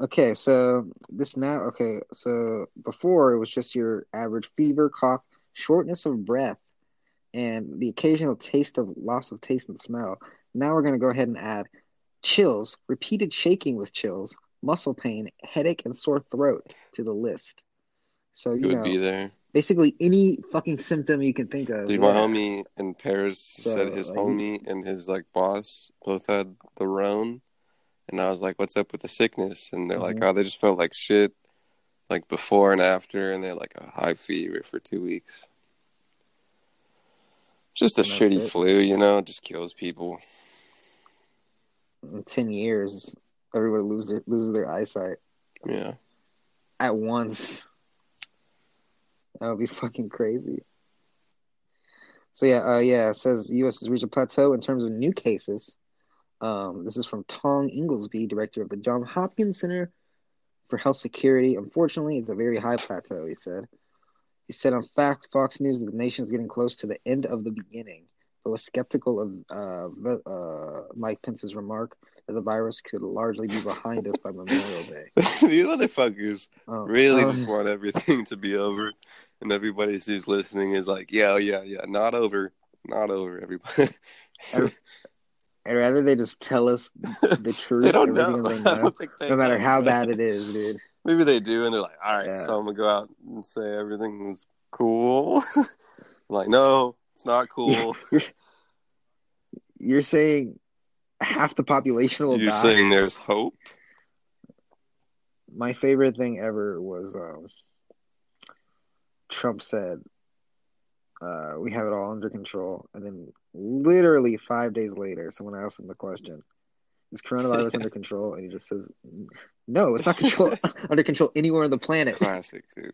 B: Okay, so this now. Okay, so before it was just your average fever, cough, shortness of breath, and the occasional taste of loss of taste and smell. Now we're gonna go ahead and add chills, repeated shaking with chills, muscle pain, headache, and sore throat to the list. So
A: It
B: you
A: would
B: know,
A: be there.
B: basically any fucking symptom you can think of.
A: Dude,
B: yeah.
A: my homie in Paris
B: So,
A: said his
B: like,
A: homie and his like boss both had the roan, and I was like, "What's up with the sickness?" And they're like,
B: Mhm.
A: "Oh, they just felt like shit, like before and after, and they had like a high fever for two weeks." Just a shitty
B: it?
A: flu, you know, it just kills people.
B: In ten years, everybody lose their, loses their eyesight
A: Yeah,
B: at once. That would be fucking crazy. So yeah, uh, yeah, it says U.S. has reached a plateau in terms of new cases. Um, this is from Tom Inglesby, director of the Johns Hopkins Center for Health Security. Unfortunately, it's a very high plateau. He said. He said on Fact Fox News that the nation is getting close to the end of the beginning, was skeptical of uh, uh, Mike Pence's remark that the virus could largely be behind us by Memorial Day.
A: these motherfuckers
B: Um,
A: really
B: um,
A: just want everything to be over. and everybody who's listening is like, yeah, yeah, yeah, not over, not over, everybody.
B: I'd rather they just tell us the truth.
A: they don't know.
B: They know
A: they
B: no matter
A: know,
B: how bad it is, dude.
A: Maybe they do, and they're like, all right,
B: Yeah.
A: so I'm gonna go out and say everything's cool. Like, no, it's not cool.
B: You're, you're saying half the population will
A: You're
B: die.
A: saying there's hope.
B: My favorite thing ever was um, Trump said, uh, "We have it all under control," and then literally five days later, someone asked him the question, "Is coronavirus under control?" And he just says, "No, it's not control under control anywhere on the planet."
A: Classic, dude.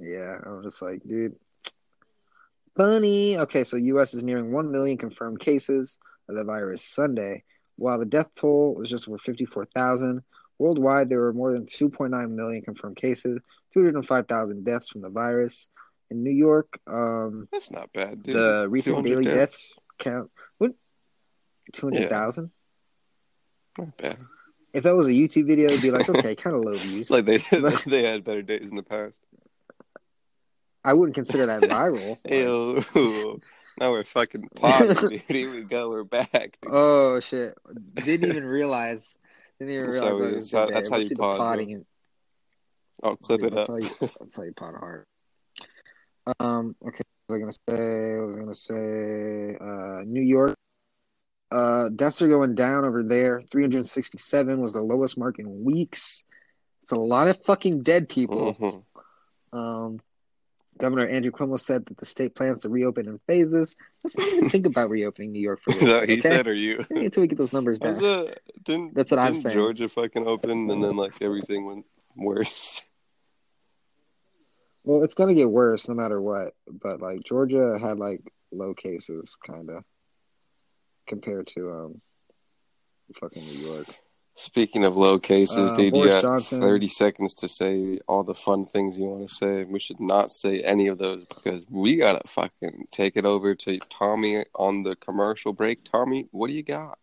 B: Yeah, I'm just like, dude. Funny. Okay, so U.S. is nearing 1 million confirmed cases of the virus Sunday, while the death toll was just over 54,000. Worldwide, there were more than 2.9 million confirmed cases, 205,000 deaths from the virus. In New York, um,
A: That's not bad, dude.
B: the recent daily
A: deaths.
B: death count, what? 200,000?
A: Not bad.
B: If that was a YouTube video, it'd be like, okay, kind of low views.
A: Like they they had better days in the past.
B: I wouldn't consider that viral.
A: Ew. Now we're fucking podding, dude. Here we go. We're back.
B: Oh shit! Didn't even realize. Didn't even realize. I was
A: that's how- that's how you pod,
B: potting
A: I'll clip
B: Dude,
A: it up.
B: that's How you, that's how you pot hard. Um. Okay. What was I gonna say? What was gonna say? Uh, New York. Uh, deaths are going down over there. 367 was the lowest mark in weeks. It's a lot of fucking dead people.
A: Mhm.
B: Um, Governor Andrew Cuomo said that the state plans to reopen in phases. Let's not even think about reopening New York for a
A: Is that
B: bit,
A: he said or you?
B: Until we get those numbers down. That's what I'm saying.
A: Georgia fucking open and then like everything went worse.
B: Well, it's gonna get worse no matter what. But like Georgia had like low cases, kind of, compared to um, fucking New York.
A: Speaking of low cases,
B: Uh,
A: dude, you got
B: Johnson.
A: 30 seconds to say all the fun things you want to say. We should not say any of those because we got to fucking take it over to Tommy on the commercial break. Tommy, what do you got?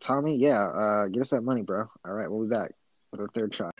B: Tommy, yeah, uh, get us that money, bro. All right, we'll be back with a third shot.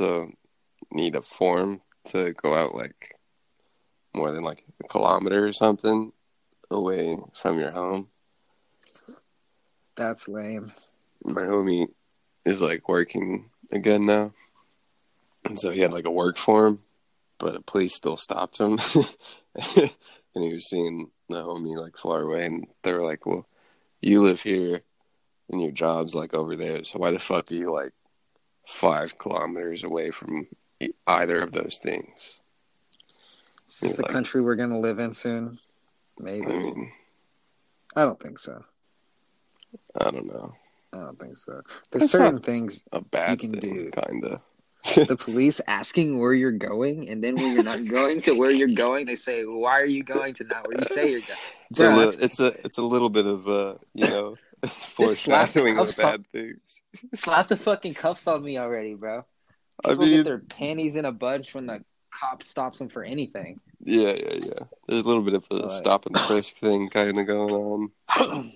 A: Also need a form to go out like more than like a kilometer or something away from your home.
B: That's lame.
A: my homie is like working again now. And so he had like a work form, but the police still stopped him. and he was seeing the homie like far away and they were like, Well, you live here and your job's like over there, so why the fuck are you like five kilometers away from either of those things?
B: Is this the
A: like-
B: country we're gonna live in soon? Maybe.
A: I mean,
B: I don't think so.
A: I don't know.
B: I don't think so.
A: That's
B: There's certain things
A: A bad
B: You can
A: thing,
B: do.
A: kinda.
B: the police asking where you're going, and then when you're not going to where you're going, they say, "Why are you going to not where you say you're going?"
A: It's a,
B: Bruh,
A: li- it's a it's a little bit of uh you know foreshadowing of bad things.
B: Slap the fucking cuffs on me already, bro.
A: I
B: People get their panties in a bunch when the cop stops them for anything.
A: yeah, yeah, yeah. There's a little bit of a
B: Right.
A: stop and frisk thing kind of going on.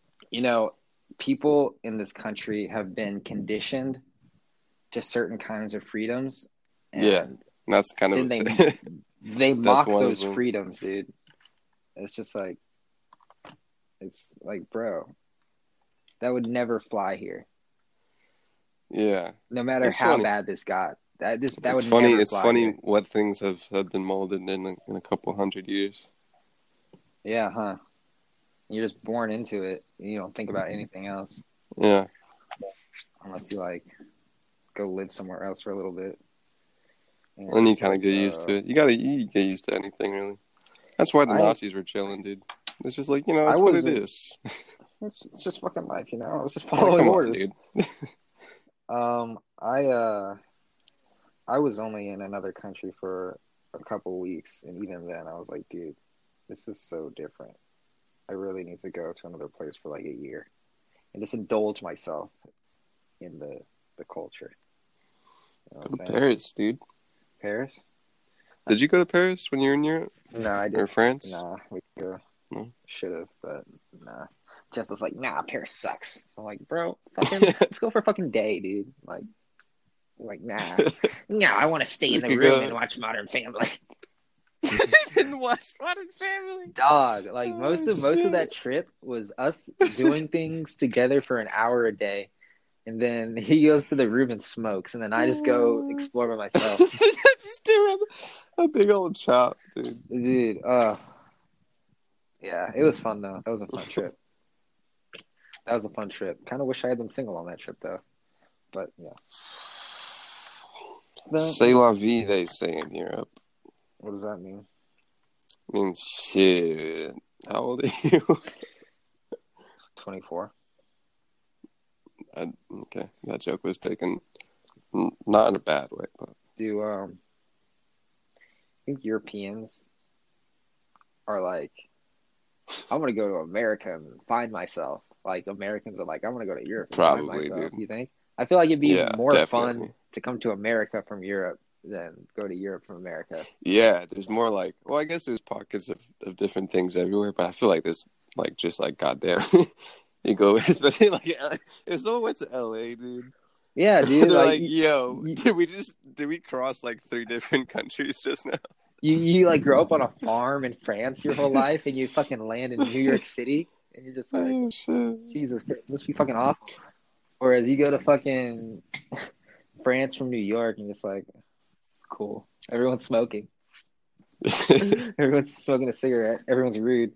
B: you know, people in this country have been conditioned to certain kinds of freedoms. And
A: Yeah. That's kind of
B: they- They mock those freedoms, dude. It's just like, it's like, bro, that would never fly here.
A: Yeah,
B: No matter
A: It's
B: how
A: funny.
B: bad this got. That this that
A: it's
B: would
A: funny. It's funny what things have, have been molded in a, in a couple hundred years.
B: Yeah, huh? You're just born into it. You don't think about anything else
A: Yeah,
B: unless you like go live somewhere else for a little bit. And
A: and you kind of get used
B: uh,
A: to it. You gotta you get used to anything really. That's why the
B: I-
A: Nazis were chilling, dude. It's just like you know,
B: I
A: that's what it.
B: It's, it's just fucking life, you know. It's just
A: Come
B: following
A: on,
B: orders.
A: dude.
B: Um, I uh, I was only in another country for a couple weeks, and even then, I was like, dude, this is so different. I really need to go to another place for like a year and just indulge myself in the the culture. You know
A: Go
B: what I'm?
A: Paris, dude.
B: Paris?
A: Did you go to Paris when you were in Europe
B: No, I didn't.
A: France?
B: Nah, we go.
A: No?
B: Should have, but nah. Jeff was like, "Nah, Paris sucks." I'm like, "Bro, fucking, let's go for a fucking day, dude." Like, like, nah, no, I want to stay in the room
A: go-
B: and watch Modern Family.
A: didn't watch Modern Family.
B: Dog, like most
A: Oh,
B: of most of that trip was us doing things together for an hour a day, and then he goes to the room and smokes, and then I just go explore by myself.
A: just do a, a big old chop, dude.
B: Dude, uh, yeah, it was fun though. That was a fun trip. That was a fun trip. Kind of wish I had been single on that trip though, but yeah.
A: C'est la vie, they say in Europe.
B: what does that mean?
A: means shit. How old are you?
B: Twenty four.
A: I, okay, that joke was taken not in a bad way, but
B: Do um, I think Europeans are like, I want to go to America and find myself. Like Americans are like, I want to go to Europe
A: Probably,
B: myself. You think? I feel like it'd be
A: Yeah,
B: more
A: definitely.
B: fun to come to America from Europe than go to Europe from America.
A: yeah, there's more like. Well, I guess there's pockets of, of different things everywhere, but I feel like there's like just like goddamn. you go, especially like LA. if someone went to LA, dude.
B: Yeah, dude. Like,
A: like, yo,
B: you-
A: did we just did we cross like three different countries just now?
B: you, you like grow up on a farm in France your whole life, and you fucking land in New York City, and you're just like,
A: Oh!
B: Jesus, Christ, this must be fucking awful. Whereas you go to fucking France from New York, and you're just like, cool. Everyone's smoking. Everyone's smoking a cigarette. Everyone's rude.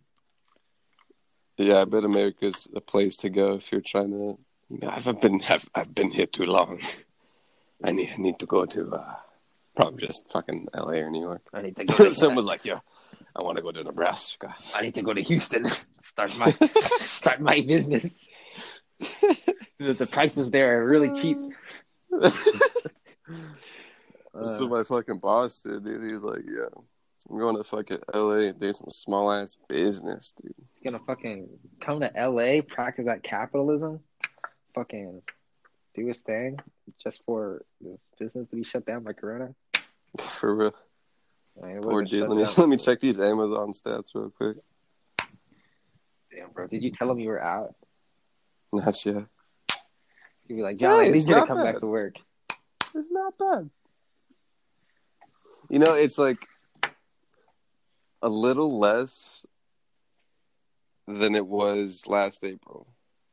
A: yeah, I bet America's a place to go if you're trying to. You know, I've been I've, I've been here too long. I need I need to go to uh, probably just fucking L.A. or New York.
B: I need to go. To,
A: Someone's like, "Yo, I want to go to Nebraska."
B: I need to go to Houston. Start my start my business. The, the prices there are really cheap.
A: That's what my fucking boss did, dude. He was like, "Yeah, I'm going to fucking L.A. and do some small ass business, dude."
B: he's gonna fucking come to LA, practice that capitalism, fucking do his thing just for this business to be shut down by Corona.
A: For real.
B: I
A: Poor dude. Let me,
B: down-
A: let me check these Amazon stats real quick.
B: Damn, bro. Did you tell him you were out?
A: Not yet.
B: You'd be like, John, I
A: Hey,
B: need
A: it's
B: you to come
A: bad.
B: back to work.
A: It's not bad. You know, it's like a little less than it was last April,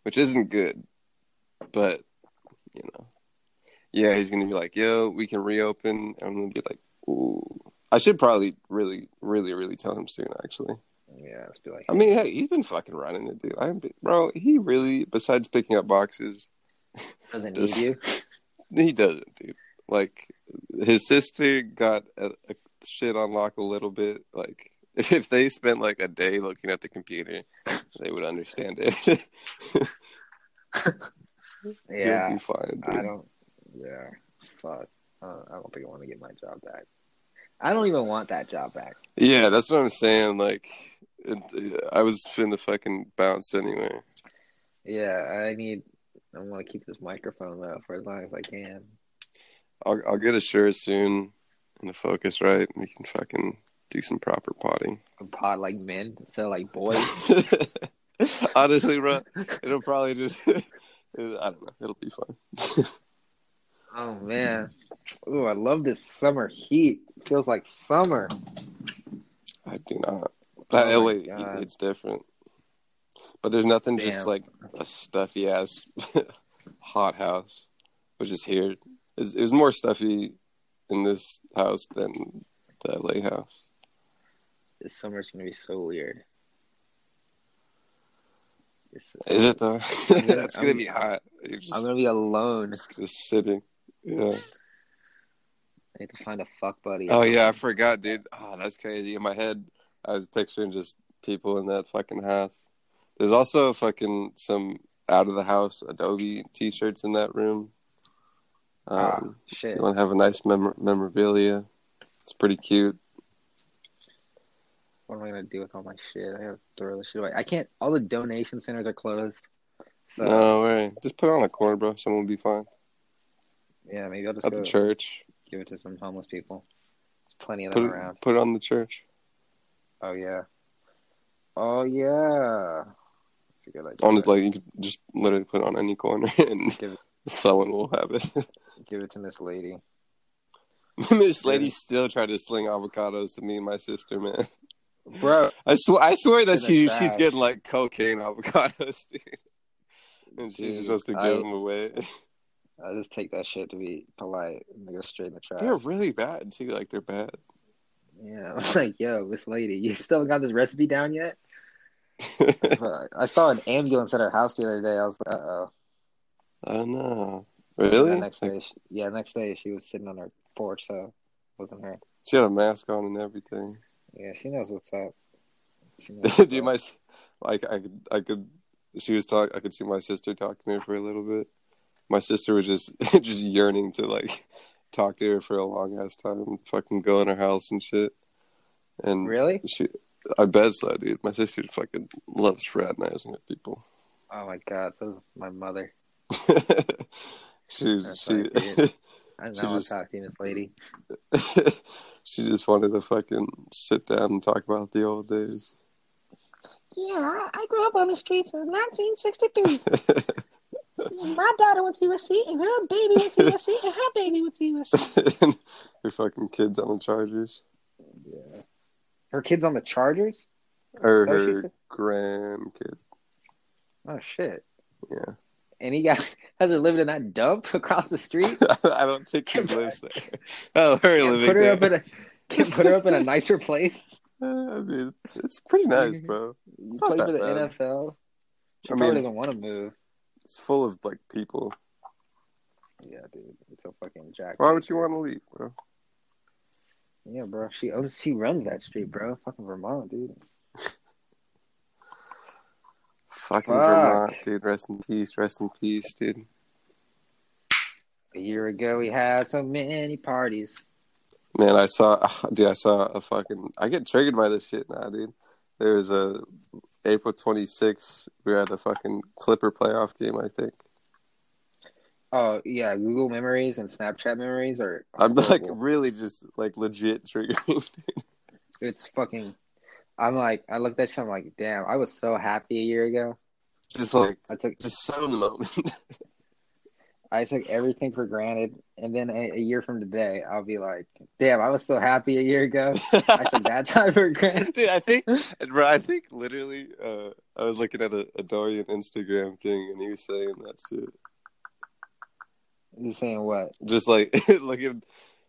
A: which isn't good. But, you know, yeah, he's going to be like, yo, we can reopen. And I'm going to be like, ooh. I should probably really, really, really tell him soon, actually.
B: Yeah, let's be like,
A: I mean, hey, he's been fucking running it, dude. I'm, bro, he really, besides picking up boxes,
B: doesn't
A: does-
B: need you.
A: he doesn't, dude. Like his sister got a, a shit on lock a little bit. Like if they spent like a day looking at the computer, they would understand it.
B: Yeah,
A: fine.
B: I don't. Yeah, fuck. Uh, I don't think I want to get my job back. I don't even want that job back.
A: Yeah, that's what I'm saying. Like, it, I was finna fucking bounce anyway.
B: Yeah, I need. I want to keep this microphone though for as long as I can.
A: I'll I'll get a shirt soon and the focus right. We can fucking do some proper potting.
B: A pod like men, so like boys.
A: Honestly, bro, it'll probably just. I don't know. It'll be fun.
B: oh man, ooh, I love this summer heat. Feels like summer.
A: I do not. Oh, that
B: Oh my
A: LA,
B: God.
A: it's different. But there's nothing just like a stuffy ass hot house, which is here. It's, it was more stuffy in this house than the LA house.
B: This summer's gonna be so weird. It's,
A: Is it though?
B: gonna-
A: it's gonna
B: I'm-
A: be hot. Just,
B: I'm gonna be alone.
A: just sitting. Yeah.
B: I need to find a fuck buddy.
A: Oh yeah, I forgot, dude. Oh, that's crazy. In my head, I was picturing just people in that fucking house. There's also fucking some out of the house Adobe t-shirts in that room. Um,
B: Ah, shit.
A: you want to have a nice mem- memorabilia? It's pretty cute.
B: What am I gonna do with all my shit? I gotta throw this shit away. I can't. All the donation centers are closed. So
A: no way. Just put it on the corner, bro. Someone will be fine.
B: Yeah, maybe I'll just
A: At the church.
B: give it to some homeless people. There's plenty of them around.
A: put it on the church.
B: Oh yeah. Oh yeah. That's a good idea.
A: On his like, you could just literally put it on any corner, and
B: Give it-
A: someone will have it.
B: Give it to Miss Lady.
A: this lady still tried to sling avocados to me and my sister, man.
B: Bro,
A: I swear, I swear that she
B: trash.
A: she's getting like cocaine avocados, dude, and she
B: Dude,
A: just has to
B: I-
A: give them away.
B: I just take that shit to be polite and go straight in the trash.
A: They're really bad too. Like they're bad.
B: Yeah, I was like, yo, Miss Lady, you still got this recipe down yet? I saw an ambulance at our house the other day. I was like, uh oh.
A: oh no,
B: The
A: really?
B: next day, she, yeah, next day she was sitting on her porch, so it wasn't her.
A: She had a mask on and everything.
B: Yeah, she knows what's up. She knows what's
A: Dude,
B: up.
A: my like I could I could she was talk I could see my sister talking to her for a little bit. My sister was just just yearning to like talk to her for a long ass time, fucking go in her house and shit. And
B: Really?
A: she, I bet so, dude. My sister fucking loves fraternizing with people.
B: Oh my god, so my mother.
A: She's
B: That's
A: she
B: right, dude. I
A: She
B: know I'll
A: just-
B: talk to you, Miss Lady.
A: she just wanted to fucking sit down and talk about the old days.
C: Yeah, I grew up on the streets in 1963. My daughter went to USC, and her baby went to USC, and her baby went to USC.
A: Your fucking kids on the Chargers.
B: Yeah. Her kid's on the Chargers?
A: Or
B: Oh,
A: her
B: said-
A: grandkid.
B: Oh shit.
A: Yeah.
B: And he got has her living in that dump across the street?
A: I don't think she lives there. Oh, her
B: Can't
A: living
B: put her
A: there.
B: up in a can't put her up in a nicer place.
A: I mean, it's pretty nice, bro.
B: You play for the
A: bad.
B: NFL. She
A: I
B: probably
A: mean-
B: doesn't want to move.
A: It's full of like people.
B: Yeah, dude. It's a fucking jack.
A: Why would you want to leave, bro?
B: Yeah, bro. She owns she runs that street, bro. Fucking Vermont, dude.
A: Fucking
B: Fuck.
A: Vermont, dude. Rest in peace. Rest in peace, dude.
B: A year ago we had so many parties.
A: Man, I saw, dude. I saw a fucking. I get triggered by this shit now, dude. There was a April 26th. We had a fucking Clipper playoff game. I think.
B: Oh yeah, Google Memories and Snapchat Memories are.
A: I'm like really just like legit triggering.
B: it's fucking. I'm like, I looked at you. I'm like, damn, I was so happy a year ago.
A: just like
B: I took
A: just so in the moment.
B: I took everything for granted, and then a, a year from today, I'll be like, damn, I was so happy a year ago. I took that time for granted.
A: Dude, I think, bro, I think literally, uh, I was looking at a, a Dorian Instagram thing, and he was saying that shit.
B: You saying what?
A: Just like looking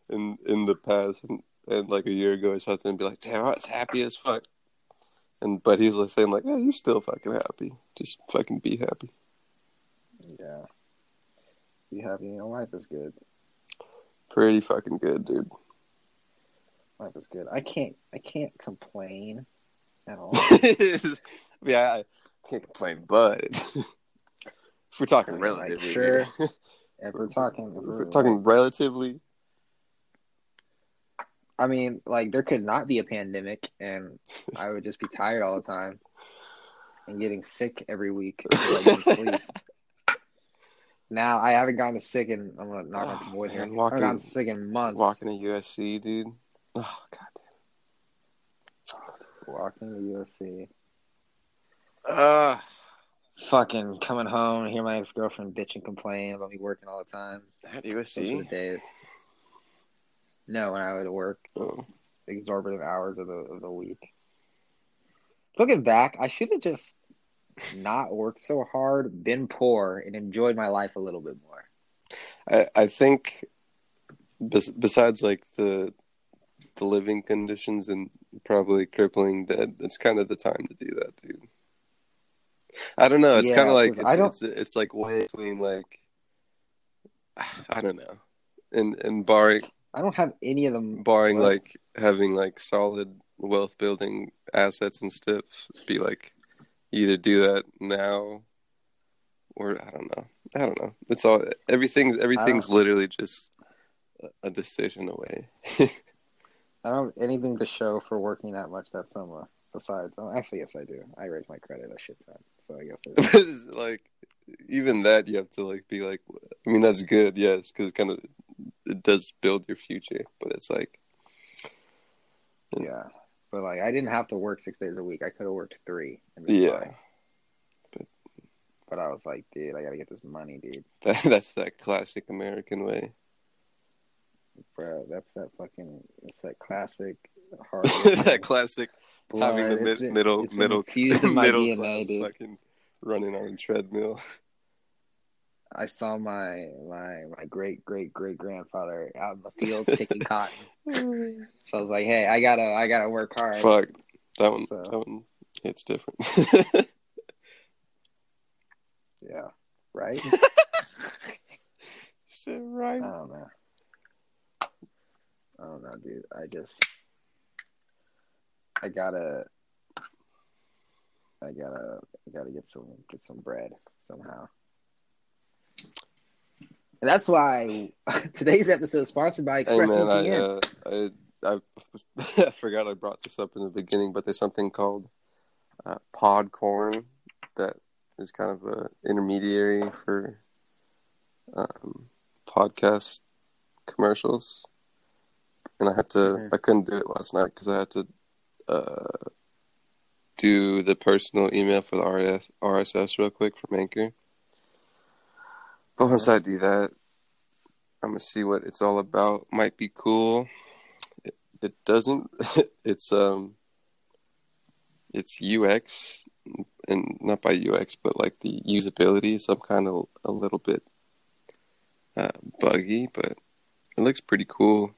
A: in in the past, and, and like a year ago or something, and be like, "Damn, I was happy as fuck." And but he's like saying like, "Yeah, you're still fucking happy. Just fucking be happy."
B: Yeah. Be happy. You know, life is good.
A: Pretty fucking good, dude.
B: Life is good. I can't. I can't complain at all.
A: yeah, I can't complain, but if we're talking
B: Like,
A: relatively,
B: sure. if we're talking, if
A: if
B: we're,
A: we're talking relatively,
B: I mean, like there could not be a pandemic, and I would just be tired all the time and getting sick every week. 'cause I didn't sleep. Now I haven't gotten sick in. I'm gonna knock on some wood
A: Oh,
B: here.
A: man,
B: I haven't gotten sick in months.
A: walking to USC, dude. Oh god. damn.
B: walking to USC.
A: Uh,
B: Fucking coming home and hear my ex girlfriend bitch and complain about me working all the time.
A: at
B: are the
A: USC.
B: days. No, when I would work
A: Oh.
B: exorbitant hours of the of the week. Looking back, I should have just not worked so hard, been poor, and enjoyed my life a little bit more.
A: I I think bes- besides like the the living conditions and probably crippling debt, it's kind of the time to do that, dude. I don't know. It's
B: Yeah,
A: kind of like it's,
B: I don't-
A: it's it's like way between like I don't know, and and barring
B: I don't have any of them.
A: barring
B: What?
A: like having like solid wealth building assets and stuff, be like either do that now or I don't know. I don't know. It's all everything's everything's literally just a- decision away.
B: I don't have anything to show for working that much that summer. Besides, oh, actually, yes, I do. I raised my credit a shit ton, so I guess. It,
A: like even that you have to like be like I mean that's good, yes, because it kind of it does build your future, but it's like
B: yeah, but like, I didn't have to work six days a week. I could have worked three. and
A: yeah,
B: fine. But I was like, dude, I gotta get this money, dude.
A: that, that's that classic American way.
B: Bro, that's that fucking. It's that classic hard.
A: that classic
B: blood.
A: having the mid,
B: been-
A: middle middle middle
B: DNA,
A: class
B: dude.
A: fucking running on a treadmill.
B: I saw my my my great great great grandfather out in the field picking cotton. So I was like, hey, I gotta I gotta work hard.
A: Fuck that one.
B: So-
A: That one hits different.
B: Yeah, right.
A: Shit, right.
B: I don't know. I don't know, dude. I just I gotta I gotta I gotta get some get some bread somehow. And that's why today's episode is sponsored by
A: Hey man,
B: ExpressVPN.
A: I, uh, I I I forgot I brought this up in the beginning, but there's something called uh, Podcorn that is kind of a intermediary for um, podcast commercials, and I had to. I couldn't do it last night because I had to uh, do the personal email for the RS, RSS real quick from Anchor. Once I do that, I'm gonna see what it's all about. Might be cool. It, it doesn't. it's um. It's UX, and not by UX, but like the usability. So I'm kind of a little bit uh, buggy, but it looks pretty cool.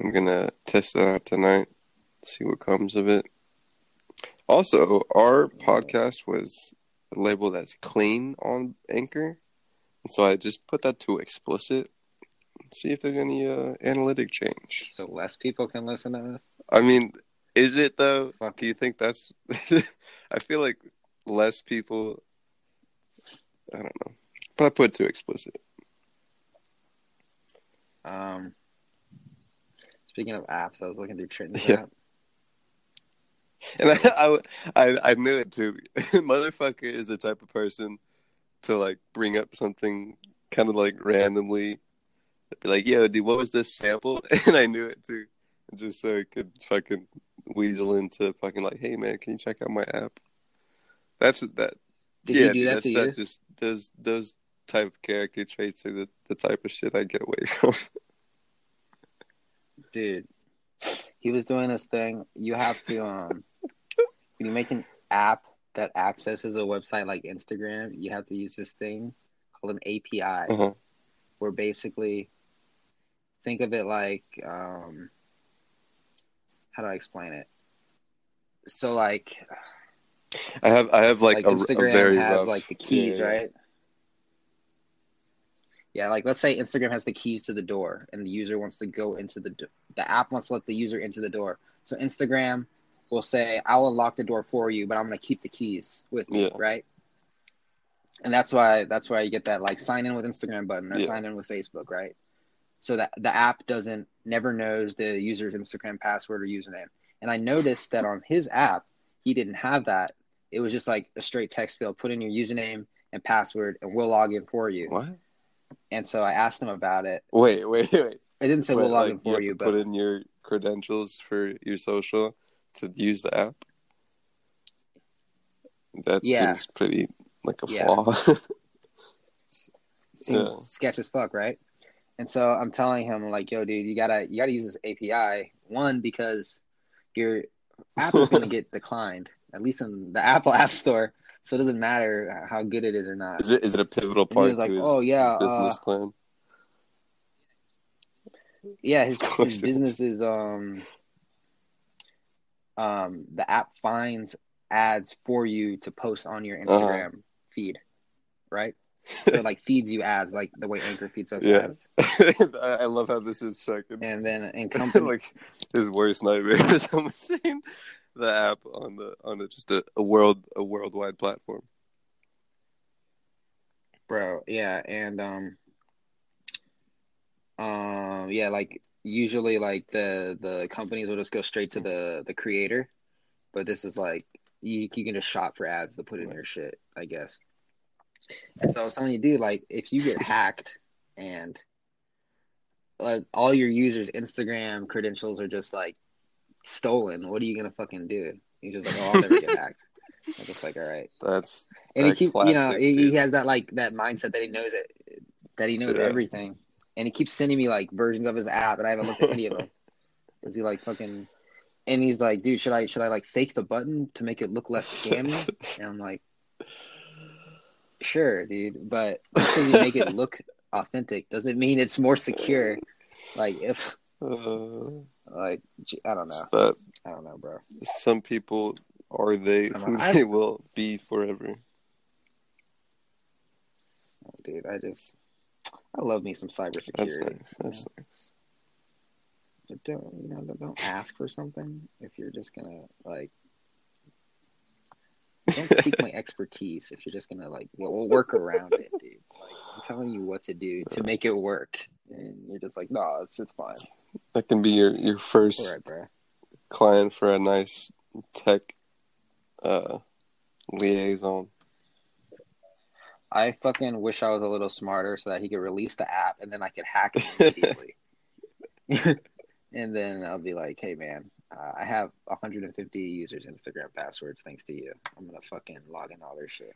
A: I'm gonna test that out tonight. See what comes of it. Also, our podcast was labeled as clean on Anchor. And so I just put that to explicit. See if there's any uh, analytic change.
B: So less people can listen to this.
A: I mean, is it though?
B: Fuck.
A: Do you think that's? I feel like less people. I don't know, but I put it to explicit.
B: Um, speaking of apps, I was looking through Trenton's
A: Yeah.
B: app.
A: And I, I, I, knew it too. Motherfucker is the type of person to like bring up something kind of like randomly, like, "Yo, dude, what was this sample?" And I knew it too, just so I could fucking weasel into fucking like, "Hey man, can you check out my app?" That's that.
B: Did
A: yeah,
B: do that
A: that's that just those those type of character traits are the, the type of shit I get away from.
B: Dude, he was doing this thing. You have to um, when you make an app that accesses a website like Instagram, you have to use this thing called an API,
A: Uh-huh.
B: where basically, think of it like um, how do I explain it? So like
A: I have I have like,
B: like,
A: a, a
B: Instagram
A: very
B: has
A: rough,
B: like the keys,
A: yeah, yeah.
B: right? Yeah, like let's say Instagram has the keys to the door, and the user wants to go into the do- the app wants to let the user into the door. So Instagram will say, "I'll unlock the door for you, but I'm going to keep the keys with me,
A: Yeah.
B: right? And that's why that's why you get that like sign in with Instagram button or
A: Yeah.
B: sign in with Facebook, right? So that the app doesn't never knows the user's Instagram password or username. And I noticed that on his app, he didn't have that. It was just like a straight text field. Put in your username and password, and we'll log in for you.
A: What?
B: And so I asked him about it.
A: Wait, wait, wait.
B: I didn't say we'll log
A: like,
B: in for
A: have
B: you, but
A: put in your credentials for your social to use the app. That
B: Yeah.
A: seems pretty like a
B: Yeah.
A: flaw.
B: seems
A: Yeah.
B: sketch as fuck, right? And so I'm telling him like, yo, dude, you gotta you gotta use this API. One because your app is gonna get declined, at least in the Apple App Store. So it doesn't matter how good it is or not.
A: Is it is it a pivotal part
B: like,
A: his,
B: "Oh, yeah,
A: business
B: uh,
A: plan?
B: Yeah, his, his business is um um the app finds ads for you to post on your
A: Uh-huh.
B: Instagram feed, right? So it like feeds you ads like the way Anchor feeds us
A: Yeah.
B: ads.
A: I love how this is second.
B: And then in company
A: like his worst nightmare is someone seeing the app on the on the, just a, a world a worldwide platform.
B: bro yeah and um um yeah like usually like the the companies will just go straight to the the creator but this is like you, you can just shop for ads to put in your shit i guess. And so i was telling you dude like if you get hacked and like all your users instagram credentials are just like stolen what are you gonna fucking do? You're just like oh i'll never get hacked. I'm just like all right
A: That's
B: and he
A: That
B: keeps, you know, he, he has that like that mindset that he knows it, that he knows
A: Yeah.
B: everything, and he keeps sending me like versions of his app, and I haven't looked at any of them. Is he like fucking? And he's like, dude, should I should I like fake the button to make it look less scammy? And I'm like, sure, dude, but because you make it look authentic doesn't mean it's more secure. Like if
A: uh,
B: like I don't know,
A: that
B: I don't know, bro.
A: some people are they who
B: not-
A: they will be forever.
B: Dude, I just I love me some
A: That's
B: cybersecurity.
A: nice. That's nice.
B: But don't you know? Don't ask for something if you're just gonna like. Don't seek my expertise if you're just gonna like we'll, we'll work around it, dude. Like I'm telling you what to do to make it work, and you're just like, no, it's it's fine.
A: That can be your your first
B: right,
A: client for a nice tech uh liaison.
B: I fucking wish I was a little smarter so that he could release the app and then I could hack it immediately. and then I'll be like, hey man, uh, I have 150 users Instagram passwords thanks to you. I'm gonna fucking log in all their shit.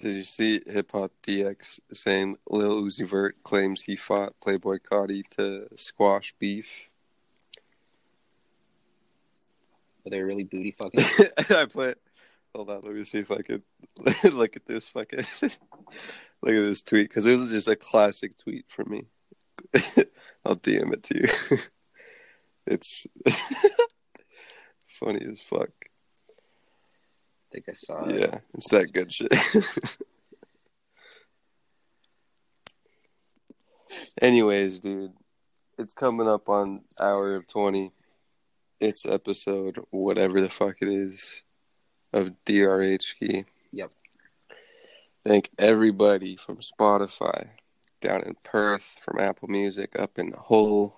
A: Did you see Hip Hop DX saying Lil Uzi Vert claims he fought Playboi Carti to squash beef?
B: But they're really booty fucking.
A: I put. Hold on, let me see if I could look at this fucking. look at this tweet because it was just a classic tweet for me. I'll DM it to you. it's funny as fuck.
B: I think I saw it.
A: Yeah, it's that good shit. Anyways, dude, it's coming up on hour of 20. It's episode whatever the fuck it is of DRH Key.
B: Yep.
A: Thank everybody from Spotify, down in Perth, from Apple Music, up in Hull,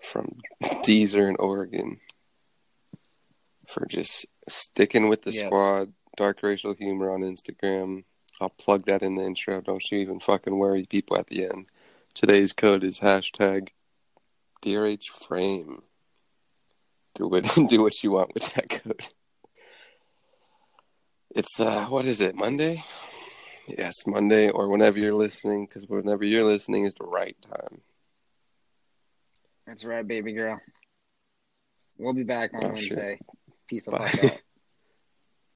A: from Deezer in Oregon, for just sticking with the
B: Yes.
A: squad. Dark Racial Humor on Instagram. I'll plug that in the intro. Don't you even fucking worry, people at the end. Today's code is hashtag DRH Frame. Do what do what you want with that code. It's uh what is it, Monday? Yes, Monday or whenever you're listening, because whenever you're listening is the right time.
B: That's right, baby girl. We'll be back on
A: Oh.
B: Wednesday. Peace
A: Bye.
B: out.